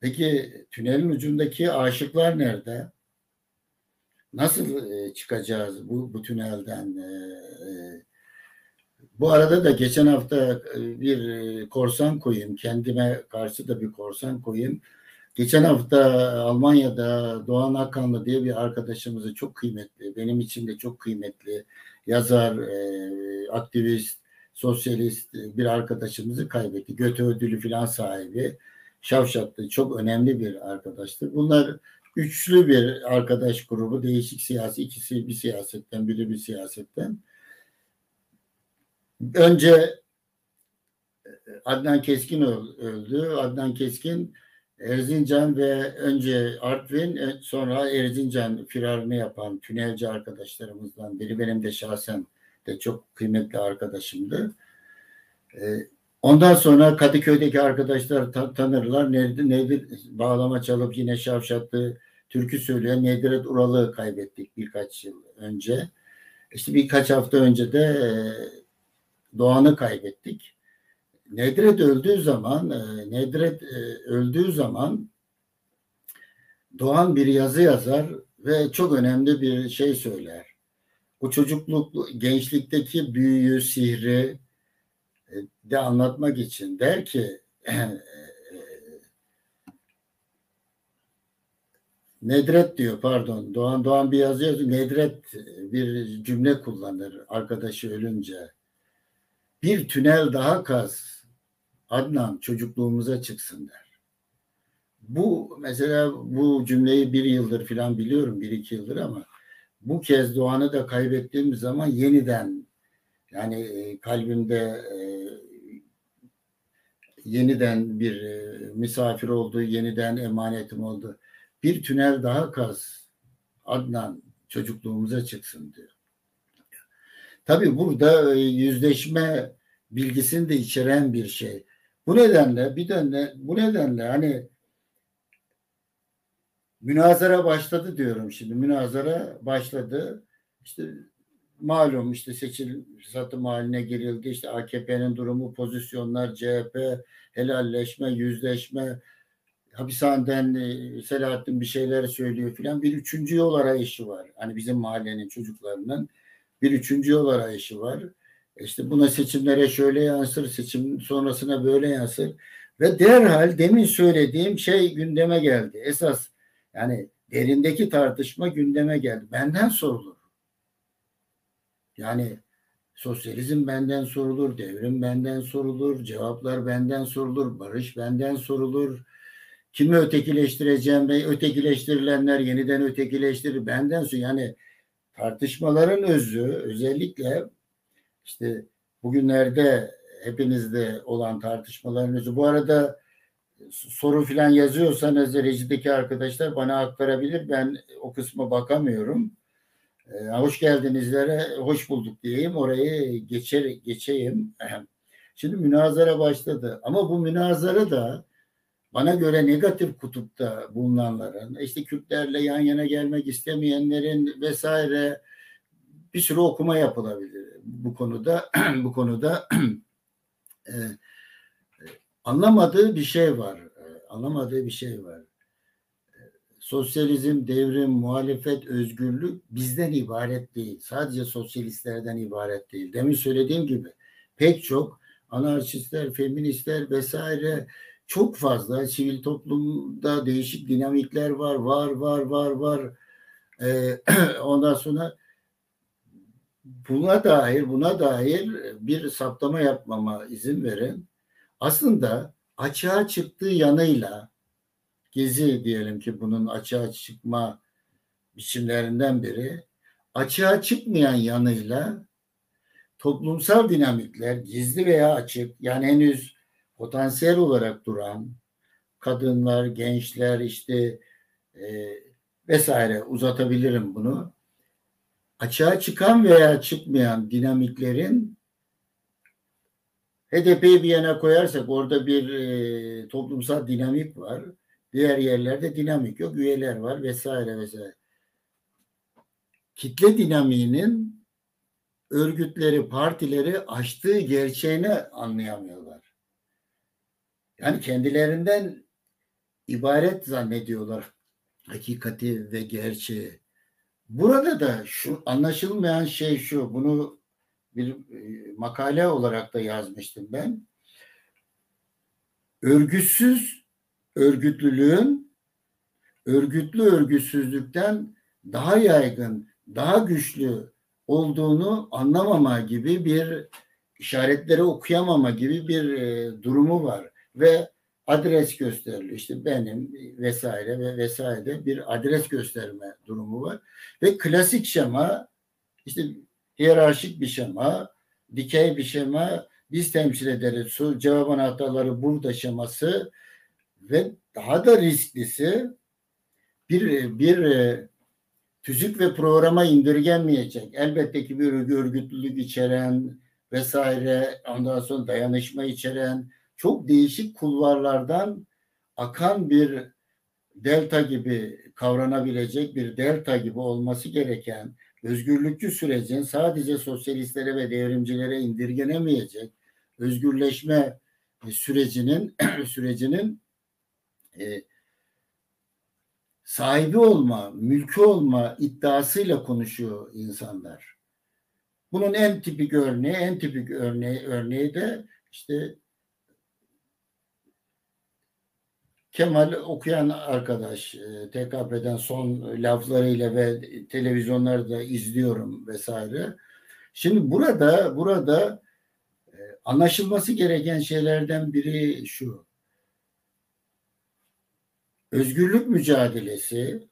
Peki tünelin ucundaki aşıklar nerede? Nasıl e, çıkacağız bu, bu tünelden? Bu arada da geçen hafta bir korsan koyayım. Kendime karşı da bir korsan koyayım. Geçen hafta Almanya'da Doğan Akanlı diye bir arkadaşımızı çok kıymetli, benim için de çok kıymetli yazar, e, aktivist, sosyalist bir arkadaşımızı kaybetti. Göte ödülü filan sahibi. Şavşatlı çok önemli bir arkadaştır. Bunlar üçlü bir arkadaş grubu. Değişik siyasi. ikisi bir siyasetten, biri bir siyasetten. Önce Adnan Keskin öldü. Adnan Keskin Erzincan ve önce Artvin e, sonra Erzincan firarını yapan tünelci arkadaşlarımızdan biri benim de şahsen de çok kıymetli arkadaşımdı. E, ondan sonra Kadıköy'deki arkadaşlar tanırlar. Nedir, nedir bağlama çalıp yine şavşatlı türkü söyleyen Nedret Ural'ı kaybettik birkaç yıl önce. İşte birkaç hafta önce de e, Doğan'ı kaybettik. Nedret öldüğü zaman e, Nedret e, öldüğü zaman Doğan bir yazı yazar ve çok önemli bir şey söyler. Bu çocukluk, gençlikteki büyüyü, sihri e, de anlatmak için der ki Nedret diyor pardon. Doğan Doğan bir yazı yazıyor. Nedret bir cümle kullanır arkadaşı ölünce. Bir tünel daha kaz Adnan çocukluğumuza çıksın der. Bu mesela bu cümleyi bir yıldır falan biliyorum, bir iki yıldır ama bu kez Doğan'ı da kaybettiğim zaman yeniden yani e, kalbimde e, yeniden bir e, misafir oldu, yeniden emanetim oldu. Bir tünel daha kaz Adnan çocukluğumuza çıksın diyor. Tabii burada yüzleşme bilgisini de içeren bir şey. Bu nedenle bir nedenle bu nedenle hani münazara başladı diyorum şimdi. Münazara başladı. İşte malum işte seçil satım haline girildi. İşte AKP'nin durumu, pozisyonlar, CHP, helalleşme, yüzleşme, hapishaneden e, Selahattin bir şeyler söylüyor filan. Bir üçüncü yol arayışı var. Hani bizim mahallenin çocuklarının bir üçüncü yol arayışı var. İşte buna seçimlere şöyle yansır, seçim sonrasına böyle yansır. Ve derhal demin söylediğim şey gündeme geldi. Esas yani derindeki tartışma gündeme geldi. Benden sorulur. Yani sosyalizm benden sorulur, devrim benden sorulur, cevaplar benden sorulur, barış benden sorulur. Kimi ötekileştireceğim ve ötekileştirilenler yeniden ötekileştirir benden sorulur. Yani tartışmaların özü özellikle işte bugünlerde hepinizde olan tartışmalarınızı bu arada soru filan yazıyorsanız rejideki arkadaşlar bana aktarabilir. Ben o kısma bakamıyorum. Ee, hoş geldinizlere, hoş bulduk diyeyim. Orayı geçer, geçeyim. Şimdi münazara başladı. Ama bu münazara da bana göre negatif kutupta bulunanların, işte Kürtlerle yan yana gelmek istemeyenlerin vesaire bir sürü okuma yapılabilir bu konuda bu konuda e, e, anlamadığı bir şey var. E, anlamadığı bir şey var. E, sosyalizm, devrim, muhalefet, özgürlük bizden ibaret değil. Sadece sosyalistlerden ibaret değil. Demin söylediğim gibi pek çok anarşistler, feministler vesaire çok fazla sivil toplumda değişik dinamikler var, var, var, var, var. Ee, ondan sonra buna dair buna dair bir saptama yapmama izin verin. Aslında açığa çıktığı yanıyla gezi diyelim ki bunun açığa çıkma biçimlerinden biri açığa çıkmayan yanıyla toplumsal dinamikler gizli veya açık yani henüz potansiyel olarak duran kadınlar, gençler işte e, vesaire uzatabilirim bunu. Açığa çıkan veya çıkmayan dinamiklerin HDP'yi bir yana koyarsak orada bir e, toplumsal dinamik var. Diğer yerlerde dinamik yok. Üyeler var vesaire vesaire. Kitle dinamiğinin örgütleri, partileri açtığı gerçeğini anlayamıyorlar. Yani kendilerinden ibaret zannediyorlar hakikati ve gerçeği. Burada da şu anlaşılmayan şey şu, bunu bir e, makale olarak da yazmıştım ben. Örgütsüz örgütlülüğün örgütlü örgütsüzlükten daha yaygın, daha güçlü olduğunu anlamama gibi bir işaretleri okuyamama gibi bir e, durumu var ve adres gösteriliyor. İşte benim vesaire ve vesaire bir adres gösterme durumu var. Ve klasik şema işte hiyerarşik bir şema, dikey bir şema, biz temsil ederiz. Cevap anahtarları burada şeması ve daha da risklisi bir bir e, tüzük ve programa indirgenmeyecek. Elbette ki bir örgütlülük içeren vesaire ondan sonra dayanışma içeren çok değişik kulvarlardan akan bir delta gibi kavranabilecek bir delta gibi olması gereken özgürlükçü sürecin sadece sosyalistlere ve devrimcilere indirgenemeyecek özgürleşme sürecinin sürecinin e, sahibi olma, mülkü olma iddiasıyla konuşuyor insanlar. Bunun en tipik örneği, en tipik örneği, örneği de işte Kemal okuyan arkadaş e, TKP'den son laflarıyla ve televizyonları da izliyorum vesaire. Şimdi burada burada e, anlaşılması gereken şeylerden biri şu. Özgürlük mücadelesi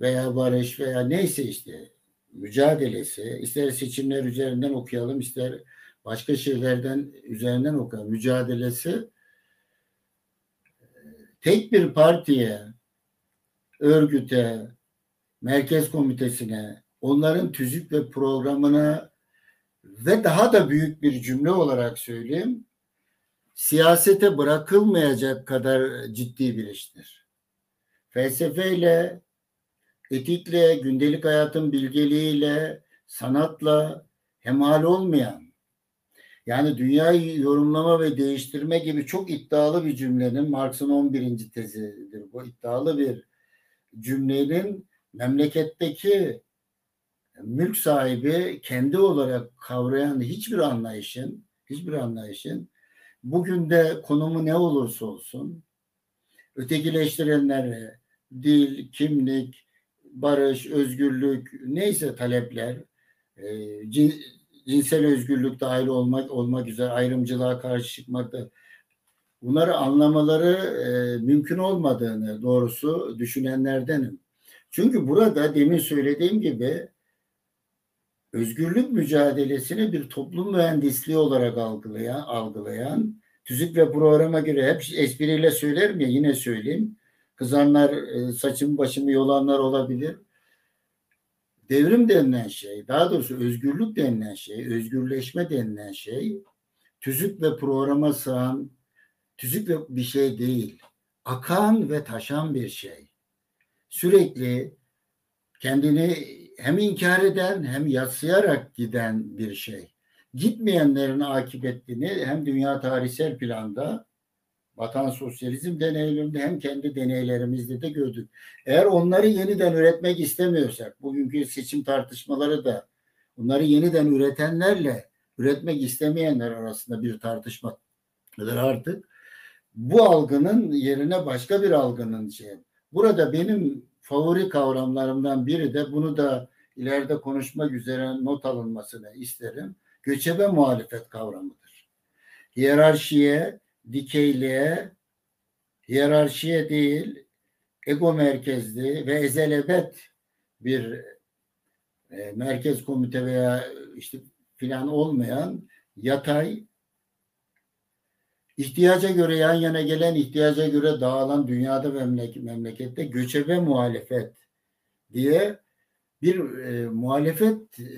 veya barış veya neyse işte mücadelesi ister seçimler üzerinden okuyalım ister başka şeylerden üzerinden okuyalım mücadelesi tek bir partiye, örgüte, merkez komitesine, onların tüzük ve programına ve daha da büyük bir cümle olarak söyleyeyim, siyasete bırakılmayacak kadar ciddi bir iştir. Felsefeyle, etikle, gündelik hayatın bilgeliğiyle, sanatla hemal olmayan, yani dünyayı yorumlama ve değiştirme gibi çok iddialı bir cümlenin Marx'ın 11. tezidir. Bu iddialı bir cümlenin memleketteki mülk sahibi kendi olarak kavrayan hiçbir anlayışın hiçbir anlayışın bugün de konumu ne olursa olsun ötekileştirenlere dil, kimlik, barış, özgürlük neyse talepler e, cinsel özgürlük dahil olmak olmak üzere ayrımcılığa karşı çıkmakta bunları anlamaları e, mümkün olmadığını doğrusu düşünenlerdenim. Çünkü burada demin söylediğim gibi özgürlük mücadelesini bir toplum mühendisliği olarak algılayan, algılayan tüzük ve programa göre hep espriyle söylerim ya yine söyleyeyim. Kızanlar, e, saçımı başımı yolanlar olabilir devrim denilen şey, daha doğrusu özgürlük denilen şey, özgürleşme denilen şey tüzük ve programa sığan tüzük ve bir şey değil. Akan ve taşan bir şey. Sürekli kendini hem inkar eden hem yatsıyarak giden bir şey. Gitmeyenlerin akıbetini hem dünya tarihsel planda vatan sosyalizm deneylerinde hem kendi deneylerimizde de gördük. Eğer onları yeniden üretmek istemiyorsak, bugünkü seçim tartışmaları da bunları yeniden üretenlerle üretmek istemeyenler arasında bir tartışmadır artık. Bu algının yerine başka bir algının şey. Burada benim favori kavramlarımdan biri de bunu da ileride konuşmak üzere not alınmasını isterim. Göçebe muhalefet kavramıdır. Hiyerarşiye, dikeyliğe, hiyerarşiye değil, ego merkezli ve ezelebet bir e, merkez komite veya işte filan olmayan yatay ihtiyaca göre yan yana gelen, ihtiyaca göre dağılan dünyada ve memlekette göçebe muhalefet diye bir e, muhalefet e,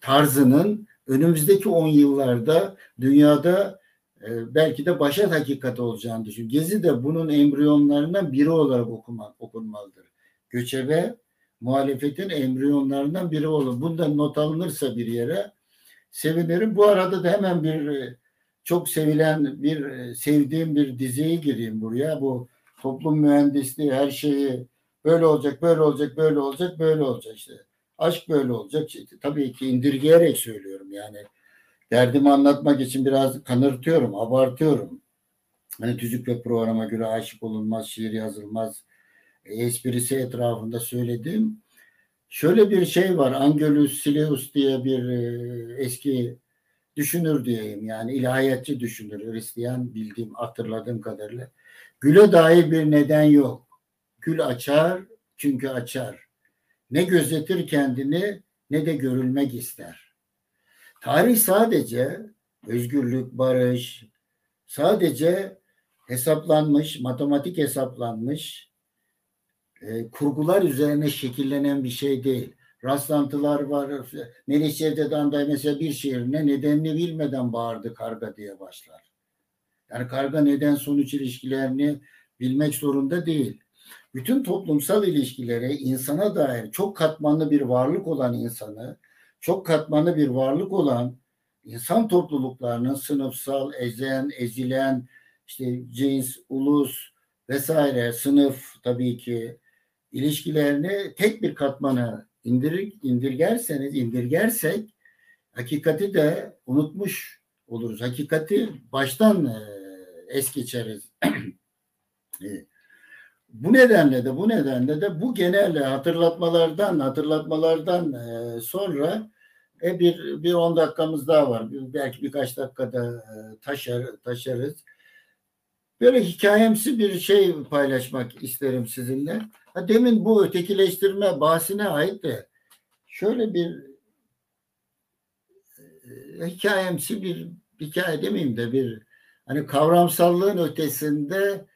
tarzının önümüzdeki 10 yıllarda dünyada e, belki de başa hakikat olacağını düşün. Gezi de bunun embriyonlarından biri olarak okuma, okunmalıdır. Göçebe muhalefetin embriyonlarından biri olur. Bundan not alınırsa bir yere sevinirim. Bu arada da hemen bir e, çok sevilen bir e, sevdiğim bir diziye gireyim buraya. Bu toplum mühendisliği her şeyi böyle olacak, böyle olacak, böyle olacak, böyle olacak işte. Aşk böyle olacak. İşte, tabii ki indirgeyerek söylüyorum yani. Derdimi anlatmak için biraz kanırtıyorum, abartıyorum. Hani tüzük ve programa göre aşık olunmaz, şiir yazılmaz, esprisi etrafında söylediğim şöyle bir şey var. Angelus Sileus diye bir e, eski düşünür diyeyim yani ilahiyatçı düşünür Hristiyan bildiğim hatırladığım kadarıyla. Güle dair bir neden yok. Gül açar çünkü açar. Ne gözetir kendini ne de görülmek ister. Tarih sadece özgürlük, barış, sadece hesaplanmış, matematik hesaplanmış e, kurgular üzerine şekillenen bir şey değil. Rastlantılar var. Melih Cevdet Anday mesela bir şiirine nedenini bilmeden bağırdı karga diye başlar. Yani karga neden sonuç ilişkilerini bilmek zorunda değil. Bütün toplumsal ilişkilere insana dair çok katmanlı bir varlık olan insanı, çok katmanlı bir varlık olan insan topluluklarının sınıfsal, ezen, ezilen, işte cins, ulus vesaire, sınıf tabii ki ilişkilerini tek bir katmana indir, indirgerseniz, indirgersek hakikati de unutmuş oluruz. Hakikati baştan e, es geçeriz. E, bu nedenle de bu nedenle de bu genel hatırlatmalardan hatırlatmalardan e, sonra e, bir bir on dakikamız daha var. Belki birkaç dakikada e, taşar taşarız. Böyle hikayemsi bir şey paylaşmak isterim sizinle. Ha, demin bu ötekileştirme bahsine ait de şöyle bir e, hikayemsi bir hikaye demeyeyim de bir hani kavramsallığın ötesinde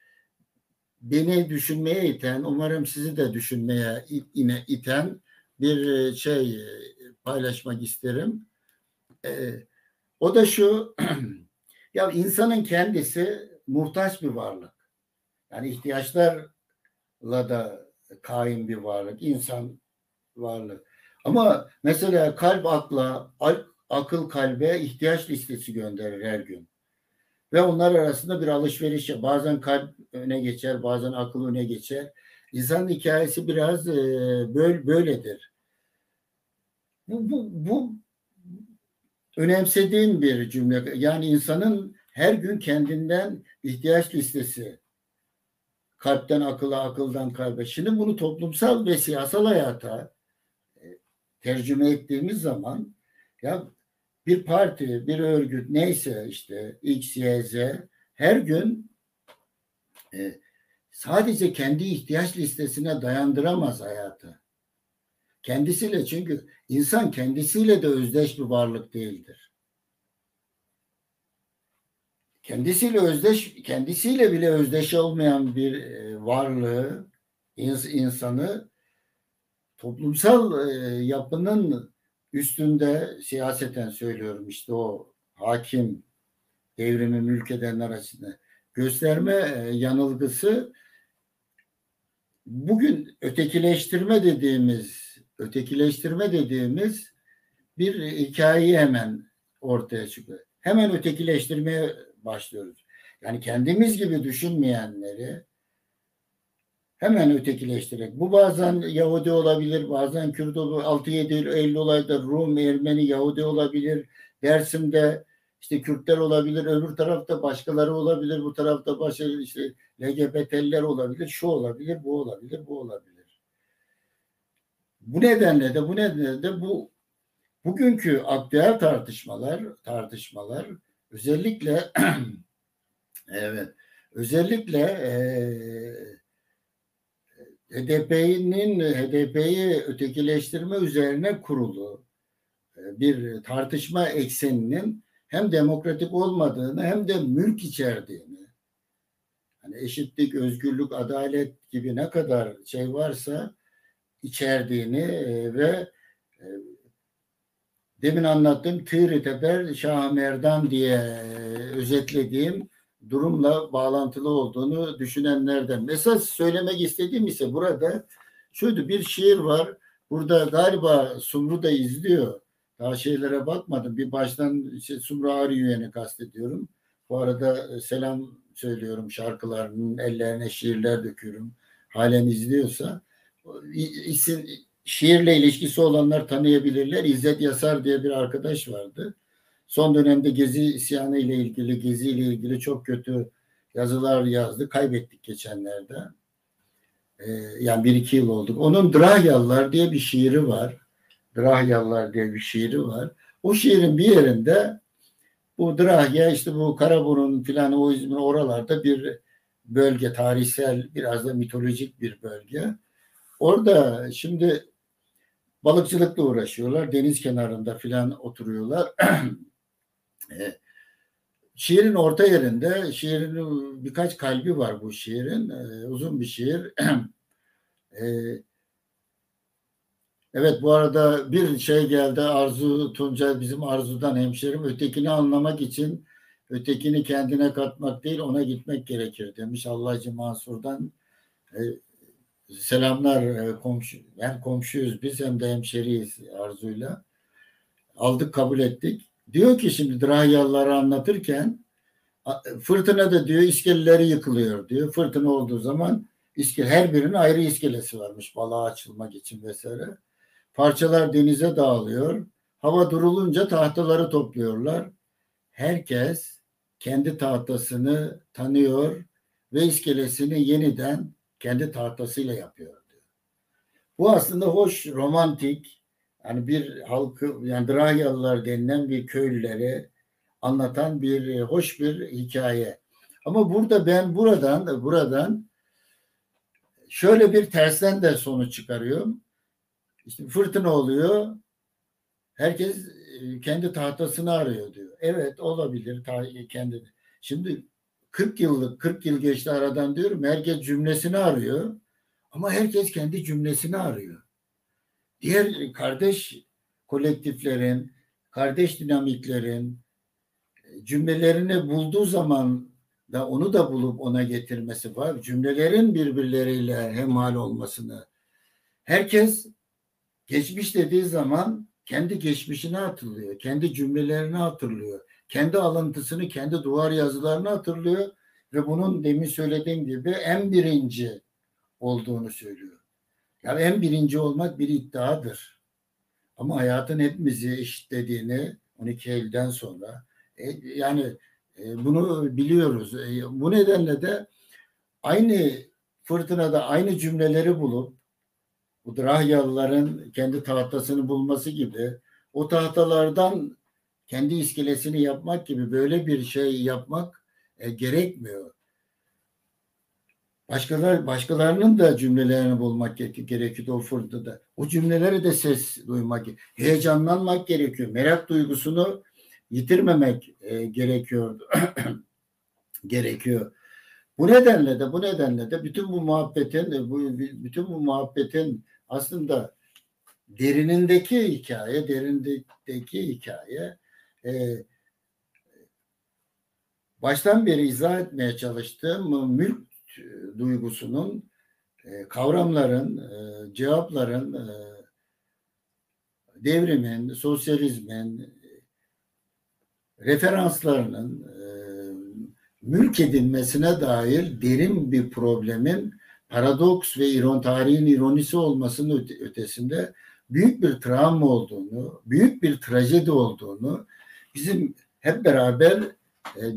beni düşünmeye iten, umarım sizi de düşünmeye yine iten bir e, şey e, paylaşmak isterim. Ee, o da şu, ya insanın kendisi muhtaç bir varlık. Yani ihtiyaçlarla da kaim bir varlık, insan varlık. Ama mesela kalp akla, akıl kalbe ihtiyaç listesi gönderir her gün. Ve onlar arasında bir alışveriş. Bazen kalp öne geçer, bazen akıl öne geçer. İnsanın hikayesi biraz e, böyle böyledir. Bu, bu, bu önemsediğim bir cümle. Yani insanın her gün kendinden ihtiyaç listesi kalpten akıla, akıldan kalbe. Şimdi bunu toplumsal ve siyasal hayata e, tercüme ettiğimiz zaman ya bir parti, bir örgüt neyse işte X, Y, Z her gün e, sadece kendi ihtiyaç listesine dayandıramaz hayatı. Kendisiyle çünkü insan kendisiyle de özdeş bir varlık değildir. Kendisiyle özdeş, kendisiyle bile özdeş olmayan bir e, varlığı, insanı toplumsal e, yapının üstünde siyaseten söylüyorum işte o hakim devrimi mülk edenler arasında gösterme e, yanılgısı bugün ötekileştirme dediğimiz ötekileştirme dediğimiz bir hikayeyi hemen ortaya çıkıyor. Hemen ötekileştirmeye başlıyoruz. Yani kendimiz gibi düşünmeyenleri hemen ötekileştirerek. Bu bazen Yahudi olabilir, bazen Kürt olabilir. 6-7 Eylül olayda Rum, Ermeni, Yahudi olabilir. Dersim'de işte Kürtler olabilir, öbür tarafta başkaları olabilir, bu tarafta başka işte LGBT'liler olabilir, şu olabilir, bu olabilir, bu olabilir. Bu nedenle de bu nedenle de bu bugünkü aktüel tartışmalar tartışmalar özellikle evet özellikle eee HDP'nin HDP'yi ötekileştirme üzerine kurulu e, bir tartışma ekseninin hem demokratik olmadığını hem de mülk içerdiğini hani eşitlik, özgürlük, adalet gibi ne kadar şey varsa içerdiğini e, ve e, demin anlattığım Tüyri Teper Şah Merdan diye özetlediğim durumla bağlantılı olduğunu düşünenlerden. Mesela söylemek istediğim ise burada şuydu bir şiir var. Burada galiba Sumru da izliyor. Daha şeylere bakmadım. Bir baştan işte Sumru Ariyüyen'i kastediyorum. Bu arada selam söylüyorum şarkılarının ellerine şiirler döküyorum. Halen izliyorsa. İsim, şiirle ilişkisi olanlar tanıyabilirler. İzzet Yasar diye bir arkadaş vardı. Son dönemde Gezi isyanı ile ilgili, Gezi ile ilgili çok kötü yazılar yazdı. Kaybettik geçenlerde. Ee, yani bir iki yıl olduk. Onun Drahyalılar diye bir şiiri var. Drahyalılar diye bir şiiri var. O şiirin bir yerinde bu Drahya işte bu Karaburun filan o İzmir oralarda bir bölge tarihsel biraz da mitolojik bir bölge. Orada şimdi balıkçılıkla uğraşıyorlar. Deniz kenarında filan oturuyorlar. E, şiirin orta yerinde şiirin birkaç kalbi var bu şiirin. E, uzun bir şiir. e, evet bu arada bir şey geldi Arzu Tunca bizim Arzu'dan hemşerim ötekini anlamak için ötekini kendine katmak değil ona gitmek gerekir demiş Allahcı Mansur'dan. Selamlar komşu hem komşuyuz biz hem de hemşeriyiz Arzu'yla. Aldık kabul ettik. Diyor ki şimdi Drahyalıları anlatırken fırtına da diyor iskeleleri yıkılıyor diyor. Fırtına olduğu zaman iskele, her birinin ayrı iskelesi varmış balığa açılmak için vesaire. Parçalar denize dağılıyor. Hava durulunca tahtaları topluyorlar. Herkes kendi tahtasını tanıyor ve iskelesini yeniden kendi tahtasıyla yapıyor diyor. Bu aslında hoş, romantik, yani bir halkı yani Drahyalılar denilen bir köylüleri anlatan bir e, hoş bir hikaye. Ama burada ben buradan buradan şöyle bir tersten de sonuç çıkarıyorum. İşte fırtına oluyor. Herkes e, kendi tahtasını arıyor diyor. Evet olabilir kendi. Şimdi 40 yıllık 40 yıl geçti aradan diyorum. Herkes cümlesini arıyor. Ama herkes kendi cümlesini arıyor diğer kardeş kolektiflerin, kardeş dinamiklerin e, cümlelerini bulduğu zaman da onu da bulup ona getirmesi var. Cümlelerin birbirleriyle hemhal olmasını. Herkes geçmiş dediği zaman kendi geçmişini hatırlıyor. Kendi cümlelerini hatırlıyor. Kendi alıntısını, kendi duvar yazılarını hatırlıyor. Ve bunun demin söylediğim gibi en birinci olduğunu söylüyor. Yani en birinci olmak bir iddiadır. Ama hayatın hepimizi eşitlediğini 12 Eylül'den sonra e, yani e, bunu biliyoruz. E, bu nedenle de aynı fırtınada aynı cümleleri bulup bu Drahyalıların kendi tahtasını bulması gibi o tahtalardan kendi iskelesini yapmak gibi böyle bir şey yapmak e, gerekmiyor. Başkalar, başkalarının da cümlelerini bulmak gerekiyor o fırtınada. O cümleleri de ses duymak, heyecanlanmak gerekiyor. Merak duygusunu yitirmemek e, gerekiyor. gerekiyor. Bu nedenle de bu nedenle de bütün bu muhabbetin e, bu bütün bu muhabbetin aslında derinindeki hikaye, derindeki hikaye e, baştan beri izah etmeye çalıştığım mülk duygusunun e, kavramların, e, cevapların, e, devrimin, sosyalizmin referanslarının mülk edilmesine dair derin bir problemin paradoks ve iron tarihin ironisi olmasının ötesinde büyük bir travma olduğunu, büyük bir trajedi olduğunu bizim hep beraber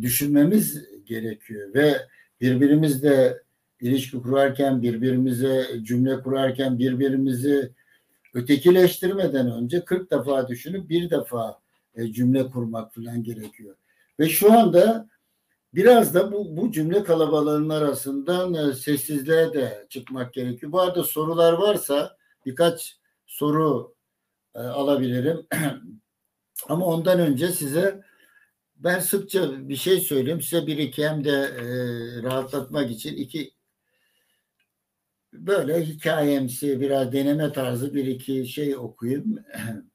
düşünmemiz gerekiyor ve birbirimizle ilişki kurarken, birbirimize cümle kurarken, birbirimizi ötekileştirmeden önce 40 defa düşünüp bir defa e, cümle kurmak falan gerekiyor. Ve şu anda biraz da bu, bu cümle kalabalığının arasından e, sessizliğe de çıkmak gerekiyor. Bu arada sorular varsa birkaç soru e, alabilirim. Ama ondan önce size ben sıkça bir şey söyleyeyim size bir iki hem de e, rahatlatmak için iki böyle hikayemsi biraz deneme tarzı bir iki şey okuyayım.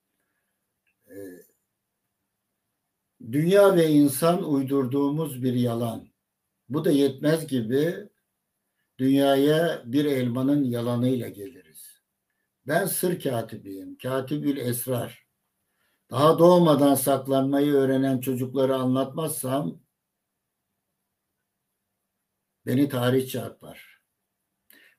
E, dünya ve insan uydurduğumuz bir yalan. Bu da yetmez gibi dünyaya bir elmanın yalanıyla geliriz. Ben sır katibiyim, katibül esrar. Daha doğmadan saklanmayı öğrenen çocukları anlatmazsam beni tarih çarpar.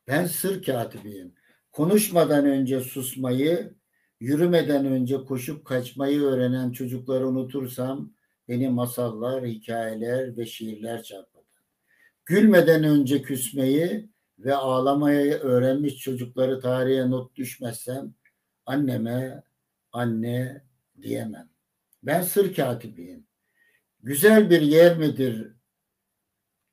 Ben sır katibiyim. Konuşmadan önce susmayı, yürümeden önce koşup kaçmayı öğrenen çocukları unutursam beni masallar, hikayeler ve şiirler çarpar. Gülmeden önce küsmeyi ve ağlamayı öğrenmiş çocukları tarihe not düşmezsem anneme anne diyemem. Ben sır katibiyim. Güzel bir yer midir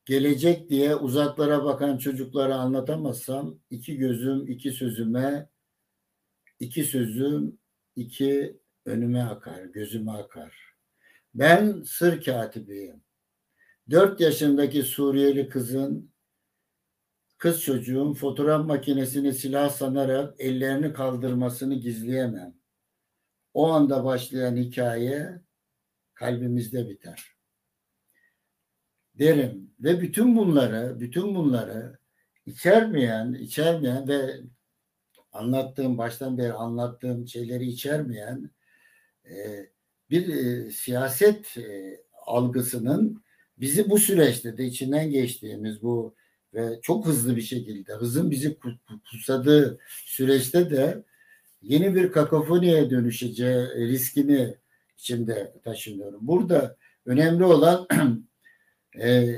gelecek diye uzaklara bakan çocuklara anlatamazsam iki gözüm iki sözüme iki sözüm iki önüme akar, gözüme akar. Ben sır katibiyim. Dört yaşındaki Suriyeli kızın kız çocuğun fotoğraf makinesini silah sanarak ellerini kaldırmasını gizleyemem. O anda başlayan hikaye kalbimizde biter. Derim ve bütün bunları, bütün bunları içermeyen, içermeyen ve anlattığım baştan beri anlattığım şeyleri içermeyen e, bir e, siyaset e, algısının bizi bu süreçte de içinden geçtiğimiz bu ve çok hızlı bir şekilde hızın bizi kusadığı süreçte de yeni bir kakofoniye dönüşeceği riskini içinde taşınıyorum. Burada önemli olan e,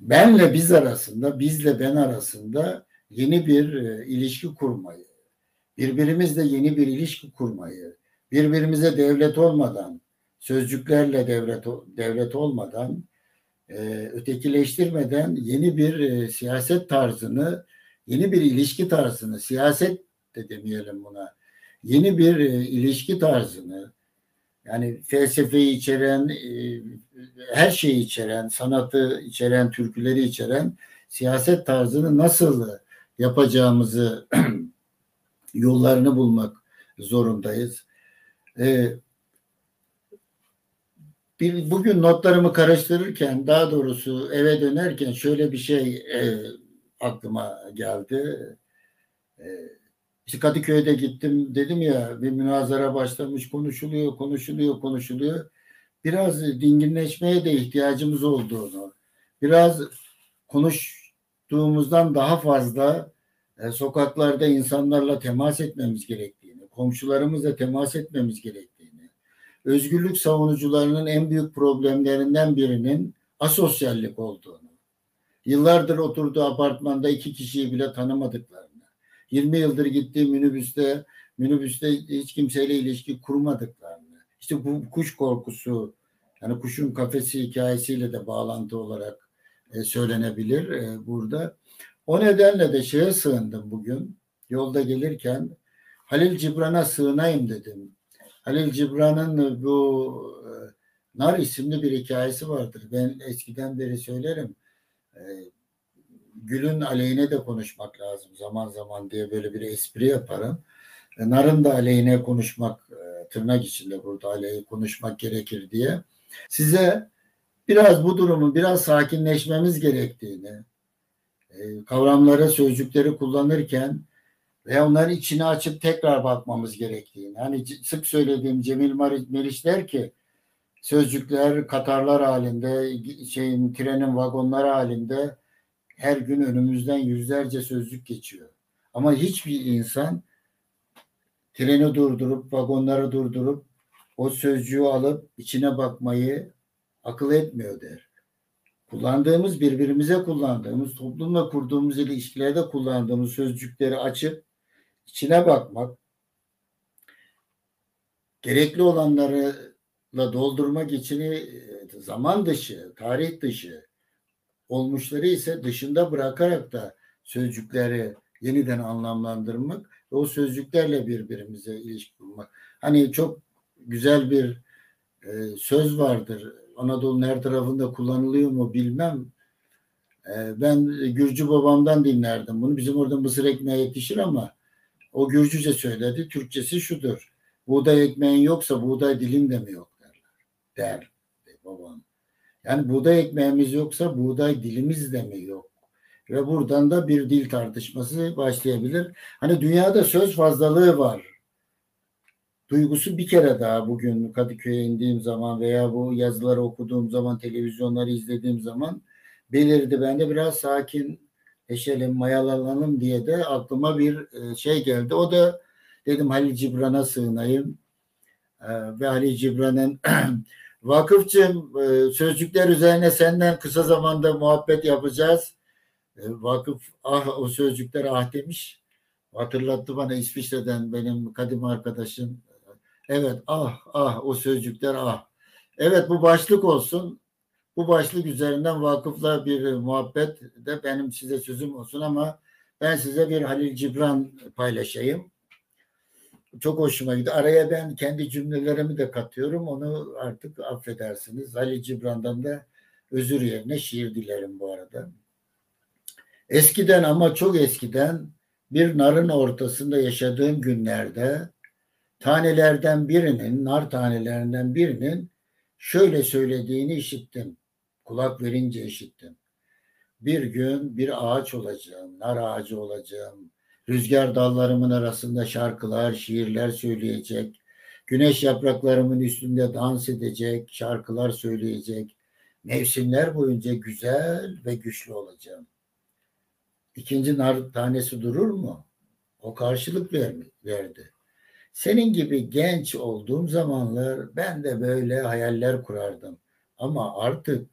benle biz arasında, bizle ben arasında yeni bir e, ilişki kurmayı, birbirimizle yeni bir ilişki kurmayı, birbirimize devlet olmadan, sözcüklerle devlet devlet olmadan, e, ötekileştirmeden yeni bir e, siyaset tarzını, yeni bir ilişki tarzını, siyaset de demeyelim buna, yeni bir e, ilişki tarzını, yani felsefeyi içeren, e, her şeyi içeren, sanatı içeren, türküleri içeren siyaset tarzını nasıl yapacağımızı yollarını bulmak zorundayız. E, bir, bugün notlarımı karıştırırken daha doğrusu eve dönerken şöyle bir şey e, aklıma geldi. E, işte Kadıköy'de gittim. Dedim ya bir münazara başlamış konuşuluyor konuşuluyor konuşuluyor. Biraz dinginleşmeye de ihtiyacımız olduğunu biraz konuştuğumuzdan daha fazla e, sokaklarda insanlarla temas etmemiz gerektiğini, komşularımızla temas etmemiz gerektiğini, özgürlük savunucularının en büyük problemlerinden birinin asosyallik olduğunu, yıllardır oturduğu apartmanda iki kişiyi bile tanımadıklarını, 20 yıldır gittiği minibüste minibüste hiç kimseyle ilişki kurmadıklarını, işte bu kuş korkusu, yani kuşun kafesi hikayesiyle de bağlantı olarak e, söylenebilir e, burada. O nedenle de şeye sığındım bugün. Yolda gelirken Halil Cibran'a sığınayım dedim. Halil Cibran'ın bu e, Nar isimli bir hikayesi vardır. Ben eskiden beri söylerim. E, Gül'ün aleyhine de konuşmak lazım zaman zaman diye böyle bir espri yaparım. E, nar'ın da aleyhine konuşmak tırnak içinde burada aleyhi konuşmak gerekir diye. Size biraz bu durumu biraz sakinleşmemiz gerektiğini, kavramları, sözcükleri kullanırken ve onların içine açıp tekrar bakmamız gerektiğini. Hani sık söylediğim Cemil Meriç der ki sözcükler katarlar halinde, şeyin trenin vagonları halinde her gün önümüzden yüzlerce sözcük geçiyor. Ama hiçbir insan treni durdurup, vagonları durdurup o sözcüğü alıp içine bakmayı akıl etmiyor der. Kullandığımız, birbirimize kullandığımız, toplumla kurduğumuz ilişkilerde kullandığımız sözcükleri açıp içine bakmak, gerekli olanlarla doldurmak için e, zaman dışı, tarih dışı olmuşları ise dışında bırakarak da sözcükleri yeniden anlamlandırmak ve o sözcüklerle birbirimize ilişki kurmak. Hani çok güzel bir e, söz vardır. Anadolu'nun her tarafında kullanılıyor mu bilmem. E, ben Gürcü babamdan dinlerdim bunu. Bizim orada mısır ekmeği yetişir ama o Gürcüce söyledi. Türkçesi şudur. Buğday ekmeğin yoksa buğday dilim de mi yok derler. Der babam. Yani buğday ekmeğimiz yoksa buğday dilimiz de mi yok? Ve buradan da bir dil tartışması başlayabilir. Hani dünyada söz fazlalığı var. Duygusu bir kere daha bugün Kadıköy'e indiğim zaman veya bu yazıları okuduğum zaman, televizyonları izlediğim zaman belirdi. Ben de biraz sakin eşelim, mayalanalım diye de aklıma bir e, şey geldi. O da dedim Halil Cibran'a sığınayım. E, ve Halil Cibran'ın Vakıfçım e, sözcükler üzerine senden kısa zamanda muhabbet yapacağız. Vakıf ah o sözcükler ah demiş. Hatırlattı bana İsviçre'den benim kadim arkadaşım. Evet ah ah o sözcükler ah. Evet bu başlık olsun. Bu başlık üzerinden vakıfla bir muhabbet de benim size sözüm olsun ama ben size bir Halil Cibran paylaşayım. Çok hoşuma gidiyor. Araya ben kendi cümlelerimi de katıyorum. Onu artık affedersiniz. Halil Cibran'dan da özür yerine şiir dilerim bu arada. Eskiden ama çok eskiden bir narın ortasında yaşadığım günlerde tanelerden birinin, nar tanelerinden birinin şöyle söylediğini işittim. Kulak verince işittim. Bir gün bir ağaç olacağım, nar ağacı olacağım. Rüzgar dallarımın arasında şarkılar, şiirler söyleyecek. Güneş yapraklarımın üstünde dans edecek, şarkılar söyleyecek. Mevsimler boyunca güzel ve güçlü olacağım. İkinci nar tanesi durur mu? O karşılık verdi. Senin gibi genç olduğum zamanlar ben de böyle hayaller kurardım. Ama artık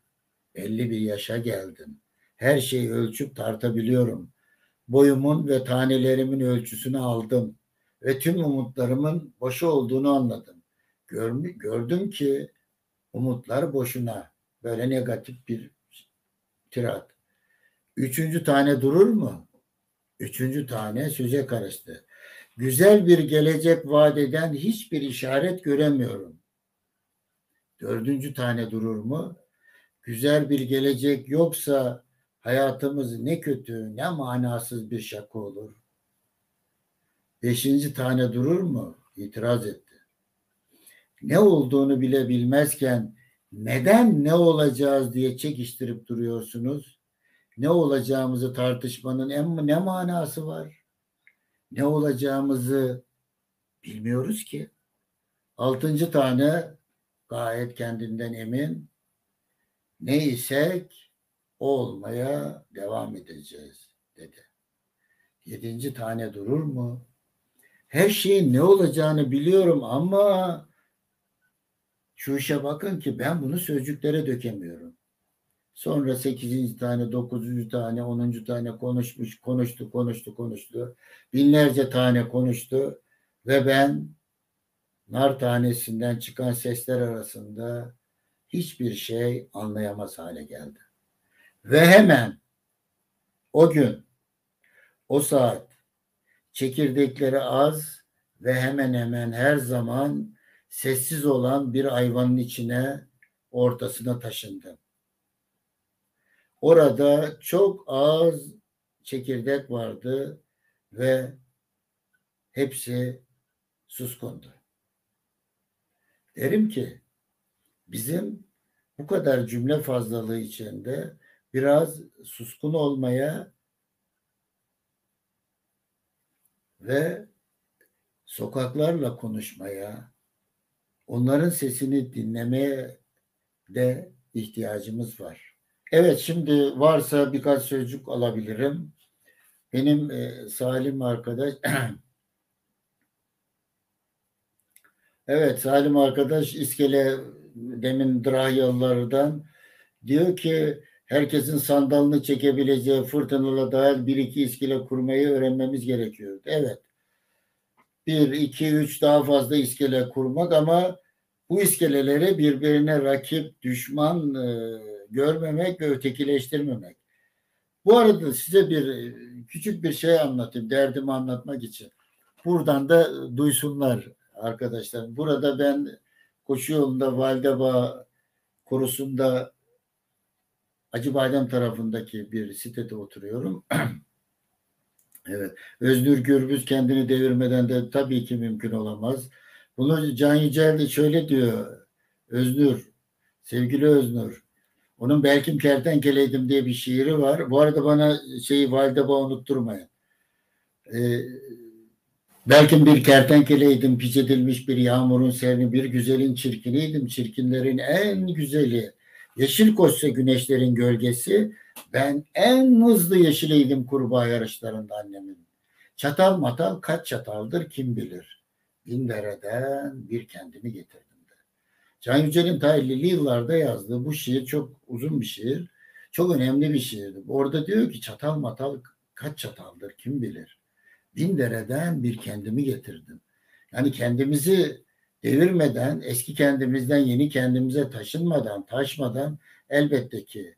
belli bir yaşa geldim. Her şeyi ölçüp tartabiliyorum. Boyumun ve tanelerimin ölçüsünü aldım ve tüm umutlarımın boşu olduğunu anladım. Gördüm ki umutlar boşuna. Böyle negatif bir tirat. Üçüncü tane durur mu? Üçüncü tane söze karıştı. Güzel bir gelecek vadeden hiçbir işaret göremiyorum. Dördüncü tane durur mu? Güzel bir gelecek yoksa hayatımız ne kötü ne manasız bir şaka olur. Beşinci tane durur mu? İtiraz etti. Ne olduğunu bile bilmezken neden ne olacağız diye çekiştirip duruyorsunuz? Ne olacağımızı tartışmanın en ne manası var? Ne olacağımızı bilmiyoruz ki. Altıncı tane gayet kendinden emin. Neysek olmaya devam edeceğiz dedi. Yedinci tane durur mu? Her şeyin ne olacağını biliyorum ama şu işe bakın ki ben bunu sözcüklere dökemiyorum. Sonra sekizinci tane, dokuzuncu tane, onuncu tane konuşmuş, konuştu, konuştu, konuştu. Binlerce tane konuştu ve ben nar tanesinden çıkan sesler arasında hiçbir şey anlayamaz hale geldi. Ve hemen o gün, o saat çekirdekleri az ve hemen hemen her zaman sessiz olan bir hayvanın içine ortasına taşındım. Orada çok az çekirdek vardı ve hepsi suskundu. Derim ki bizim bu kadar cümle fazlalığı içinde biraz suskun olmaya ve sokaklarla konuşmaya, onların sesini dinlemeye de ihtiyacımız var. Evet şimdi varsa birkaç sözcük alabilirim. Benim e, Salim arkadaş Evet Salim arkadaş iskele demin Drahyalılardan diyor ki herkesin sandalını çekebileceği fırtınalı dahil bir iki iskele kurmayı öğrenmemiz gerekiyor. Evet. Bir, iki, üç daha fazla iskele kurmak ama bu iskeleleri birbirine rakip, düşman e, görmemek ve ötekileştirmemek. Bu arada size bir küçük bir şey anlatayım, derdimi anlatmak için. Buradan da duysunlar arkadaşlar. Burada ben koşu yolunda Validebağ korusunda Acıbadem tarafındaki bir sitede oturuyorum. evet. Öznür Gürbüz kendini devirmeden de tabii ki mümkün olamaz. Bunu Can Yücel de şöyle diyor. Öznür, sevgili Öznür. Onun Belkim Kertenkeleydim diye bir şiiri var. Bu arada bana şeyi Validebağ unutturmayın. Ee, Belki bir kertenkeleydim, piç edilmiş bir yağmurun serini, bir güzelin çirkiniydim, çirkinlerin en güzeli. Yeşil koşsa güneşlerin gölgesi, ben en hızlı yeşileydim kurbağa yarışlarında annemin. Çatal matal kaç çataldır kim bilir. Bin dereden bir kendimi getirdim de. Can Yücel'in ta 50'li yıllarda yazdığı bu şiir çok uzun bir şiir. Çok önemli bir şiirdi. Orada diyor ki çatal matal kaç çataldır kim bilir. Bin dereden bir kendimi getirdim. Yani kendimizi devirmeden, eski kendimizden yeni kendimize taşınmadan, taşmadan elbette ki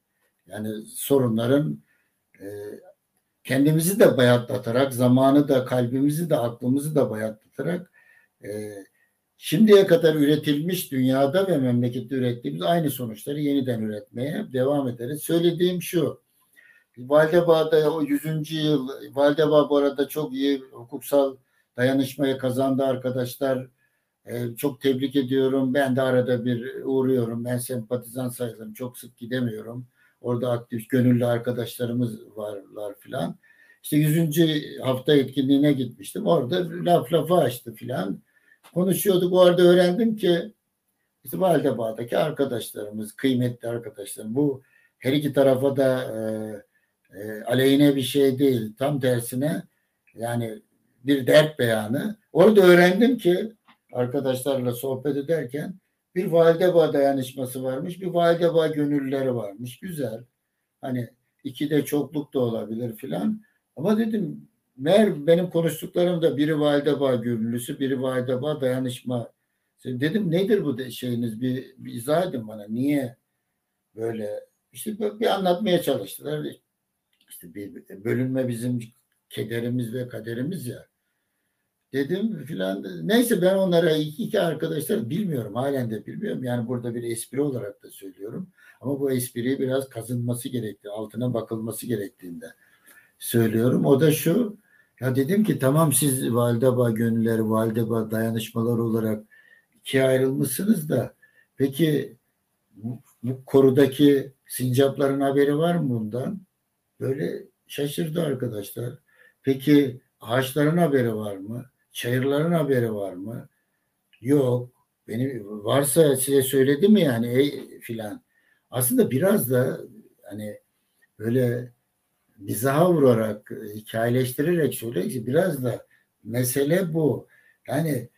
yani sorunların e, kendimizi de bayatlatarak, zamanı da, kalbimizi de, aklımızı da bayatlatarak e, şimdiye kadar üretilmiş dünyada ve memlekette ürettiğimiz aynı sonuçları yeniden üretmeye devam ederiz. Söylediğim şu, Validebağ'da o 100. yıl, Validebağ bu arada çok iyi hukuksal dayanışmayı kazandı arkadaşlar. Ee, çok tebrik ediyorum. Ben de arada bir uğruyorum. Ben sempatizan sayılırım. Çok sık gidemiyorum. Orada aktif gönüllü arkadaşlarımız varlar filan. İşte 100. hafta etkinliğine gitmiştim. Orada laf lafı açtı filan. Konuşuyorduk. O arada öğrendim ki işte Validebağ'daki arkadaşlarımız, kıymetli arkadaşlarım. Bu her iki tarafa da e, e, aleyhine bir şey değil. Tam tersine yani bir dert beyanı. Orada öğrendim ki arkadaşlarla sohbet ederken bir validebağ dayanışması varmış, bir validebağ gönülleri varmış. Güzel. Hani iki de çokluk da olabilir filan. Ama dedim mer benim konuştuklarımda biri validebağ gönüllüsü, biri validebağ dayanışma. Dedim nedir bu de şeyiniz bir, bir izah edin bana. Niye böyle işte bir anlatmaya çalıştılar. İşte bir bölünme bizim kederimiz ve kaderimiz ya dedim filan. Neyse ben onlara iki, iki arkadaşlar bilmiyorum. Halen de bilmiyorum. Yani burada bir espri olarak da söylüyorum. Ama bu espriyi biraz kazınması gerekti. Altına bakılması gerektiğinde söylüyorum. O da şu. Ya dedim ki tamam siz Validebağ gönülleri, Validebağ dayanışmaları olarak ikiye ayrılmışsınız da peki bu, bu korudaki sincapların haberi var mı bundan? Böyle şaşırdı arkadaşlar. Peki ağaçların haberi var mı? Çayırların haberi var mı? Yok. Beni varsa size söyledi mi yani e, filan. Aslında biraz da hani böyle mizaha vurarak, hikayeleştirerek söyleyecek biraz da mesele bu. Yani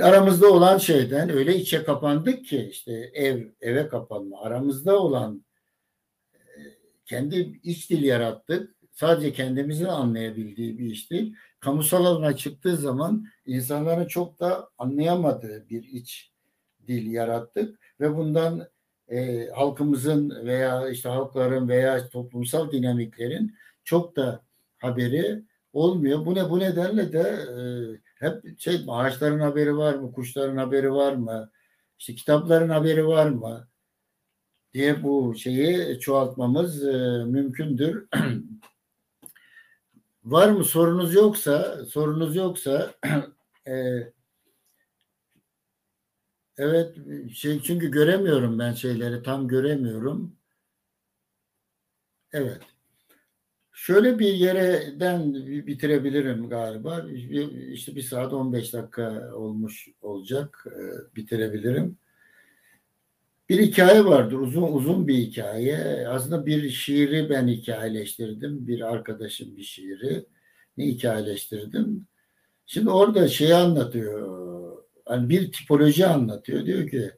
aramızda olan şeyden öyle içe kapandık ki işte ev eve kapanma aramızda olan e, kendi iç dil yarattık. Sadece kendimizin anlayabildiği bir iş değil kamusal alana çıktığı zaman insanların çok da anlayamadığı bir iç dil yarattık ve bundan e, halkımızın veya işte halkların veya toplumsal dinamiklerin çok da haberi olmuyor. Bu ne bu nedenle de e, hep şey ağaçların haberi var mı, kuşların haberi var mı, işte kitapların haberi var mı diye bu şeyi çoğaltmamız e, mümkündür. Var mı sorunuz yoksa sorunuz yoksa e, evet şey çünkü göremiyorum ben şeyleri tam göremiyorum. Evet. Şöyle bir yerden bitirebilirim galiba. İşte bir saat 15 dakika olmuş olacak. E, bitirebilirim. Bir hikaye vardır. Uzun uzun bir hikaye. Aslında bir şiiri ben hikayeleştirdim. Bir arkadaşım bir şiiri. Ne hikayeleştirdim? Şimdi orada şeyi anlatıyor. Yani bir tipoloji anlatıyor. Diyor ki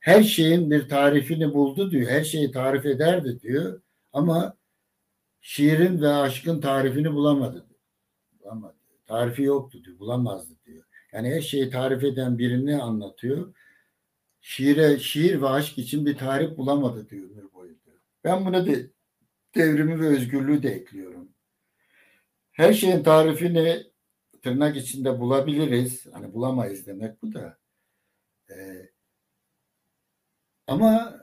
her şeyin bir tarifini buldu diyor. Her şeyi tarif ederdi diyor. Ama şiirin ve aşkın tarifini bulamadı. Bulamadı. Tarifi yoktu diyor. Bulamazdı diyor. Yani her şeyi tarif eden birini anlatıyor şiire, şiir ve aşk için bir tarif bulamadı diyor ömür boyu diyor. Ben buna de, devrimi ve özgürlüğü de ekliyorum. Her şeyin tarifini tırnak içinde bulabiliriz. Hani bulamayız demek bu da. Ee, ama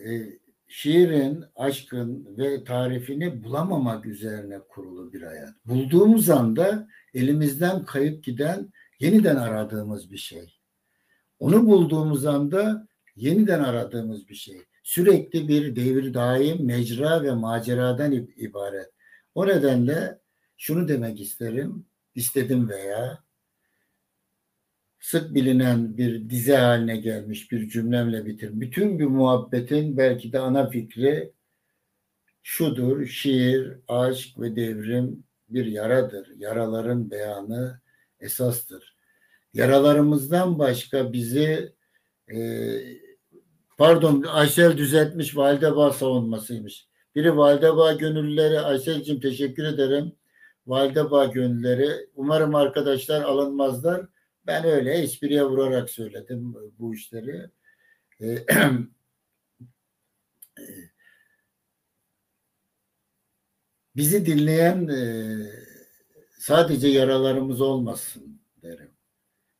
e, şiirin, aşkın ve tarifini bulamamak üzerine kurulu bir hayat. Bulduğumuz anda elimizden kayıp giden yeniden aradığımız bir şey. Onu bulduğumuz anda yeniden aradığımız bir şey. Sürekli bir devir daim, mecra ve maceradan ibaret. O nedenle şunu demek isterim, istedim veya sık bilinen bir dize haline gelmiş bir cümlemle bitir. Bütün bir muhabbetin belki de ana fikri şudur, şiir, aşk ve devrim bir yaradır. Yaraların beyanı esastır. Yaralarımızdan başka bizi e, pardon Aysel düzeltmiş Validebağ savunmasıymış. Biri Validebağ gönüllüleri Aysel'cim teşekkür ederim. Validebağ gönüllüleri umarım arkadaşlar alınmazlar ben öyle espriye vurarak söyledim bu işleri. Ee, bizi dinleyen e, sadece yaralarımız olmasın derim.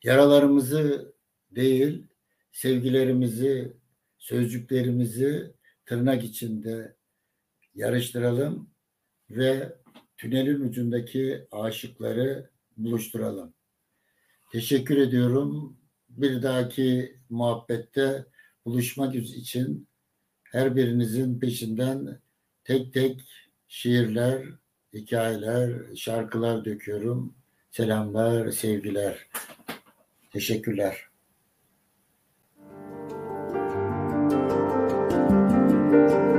Yaralarımızı değil, sevgilerimizi, sözcüklerimizi tırnak içinde yarıştıralım ve tünelin ucundaki aşıkları buluşturalım. Teşekkür ediyorum. Bir dahaki muhabbette buluşmak için her birinizin peşinden tek tek şiirler, hikayeler, şarkılar döküyorum. Selamlar, sevgiler. Teşekkürler. Thank you.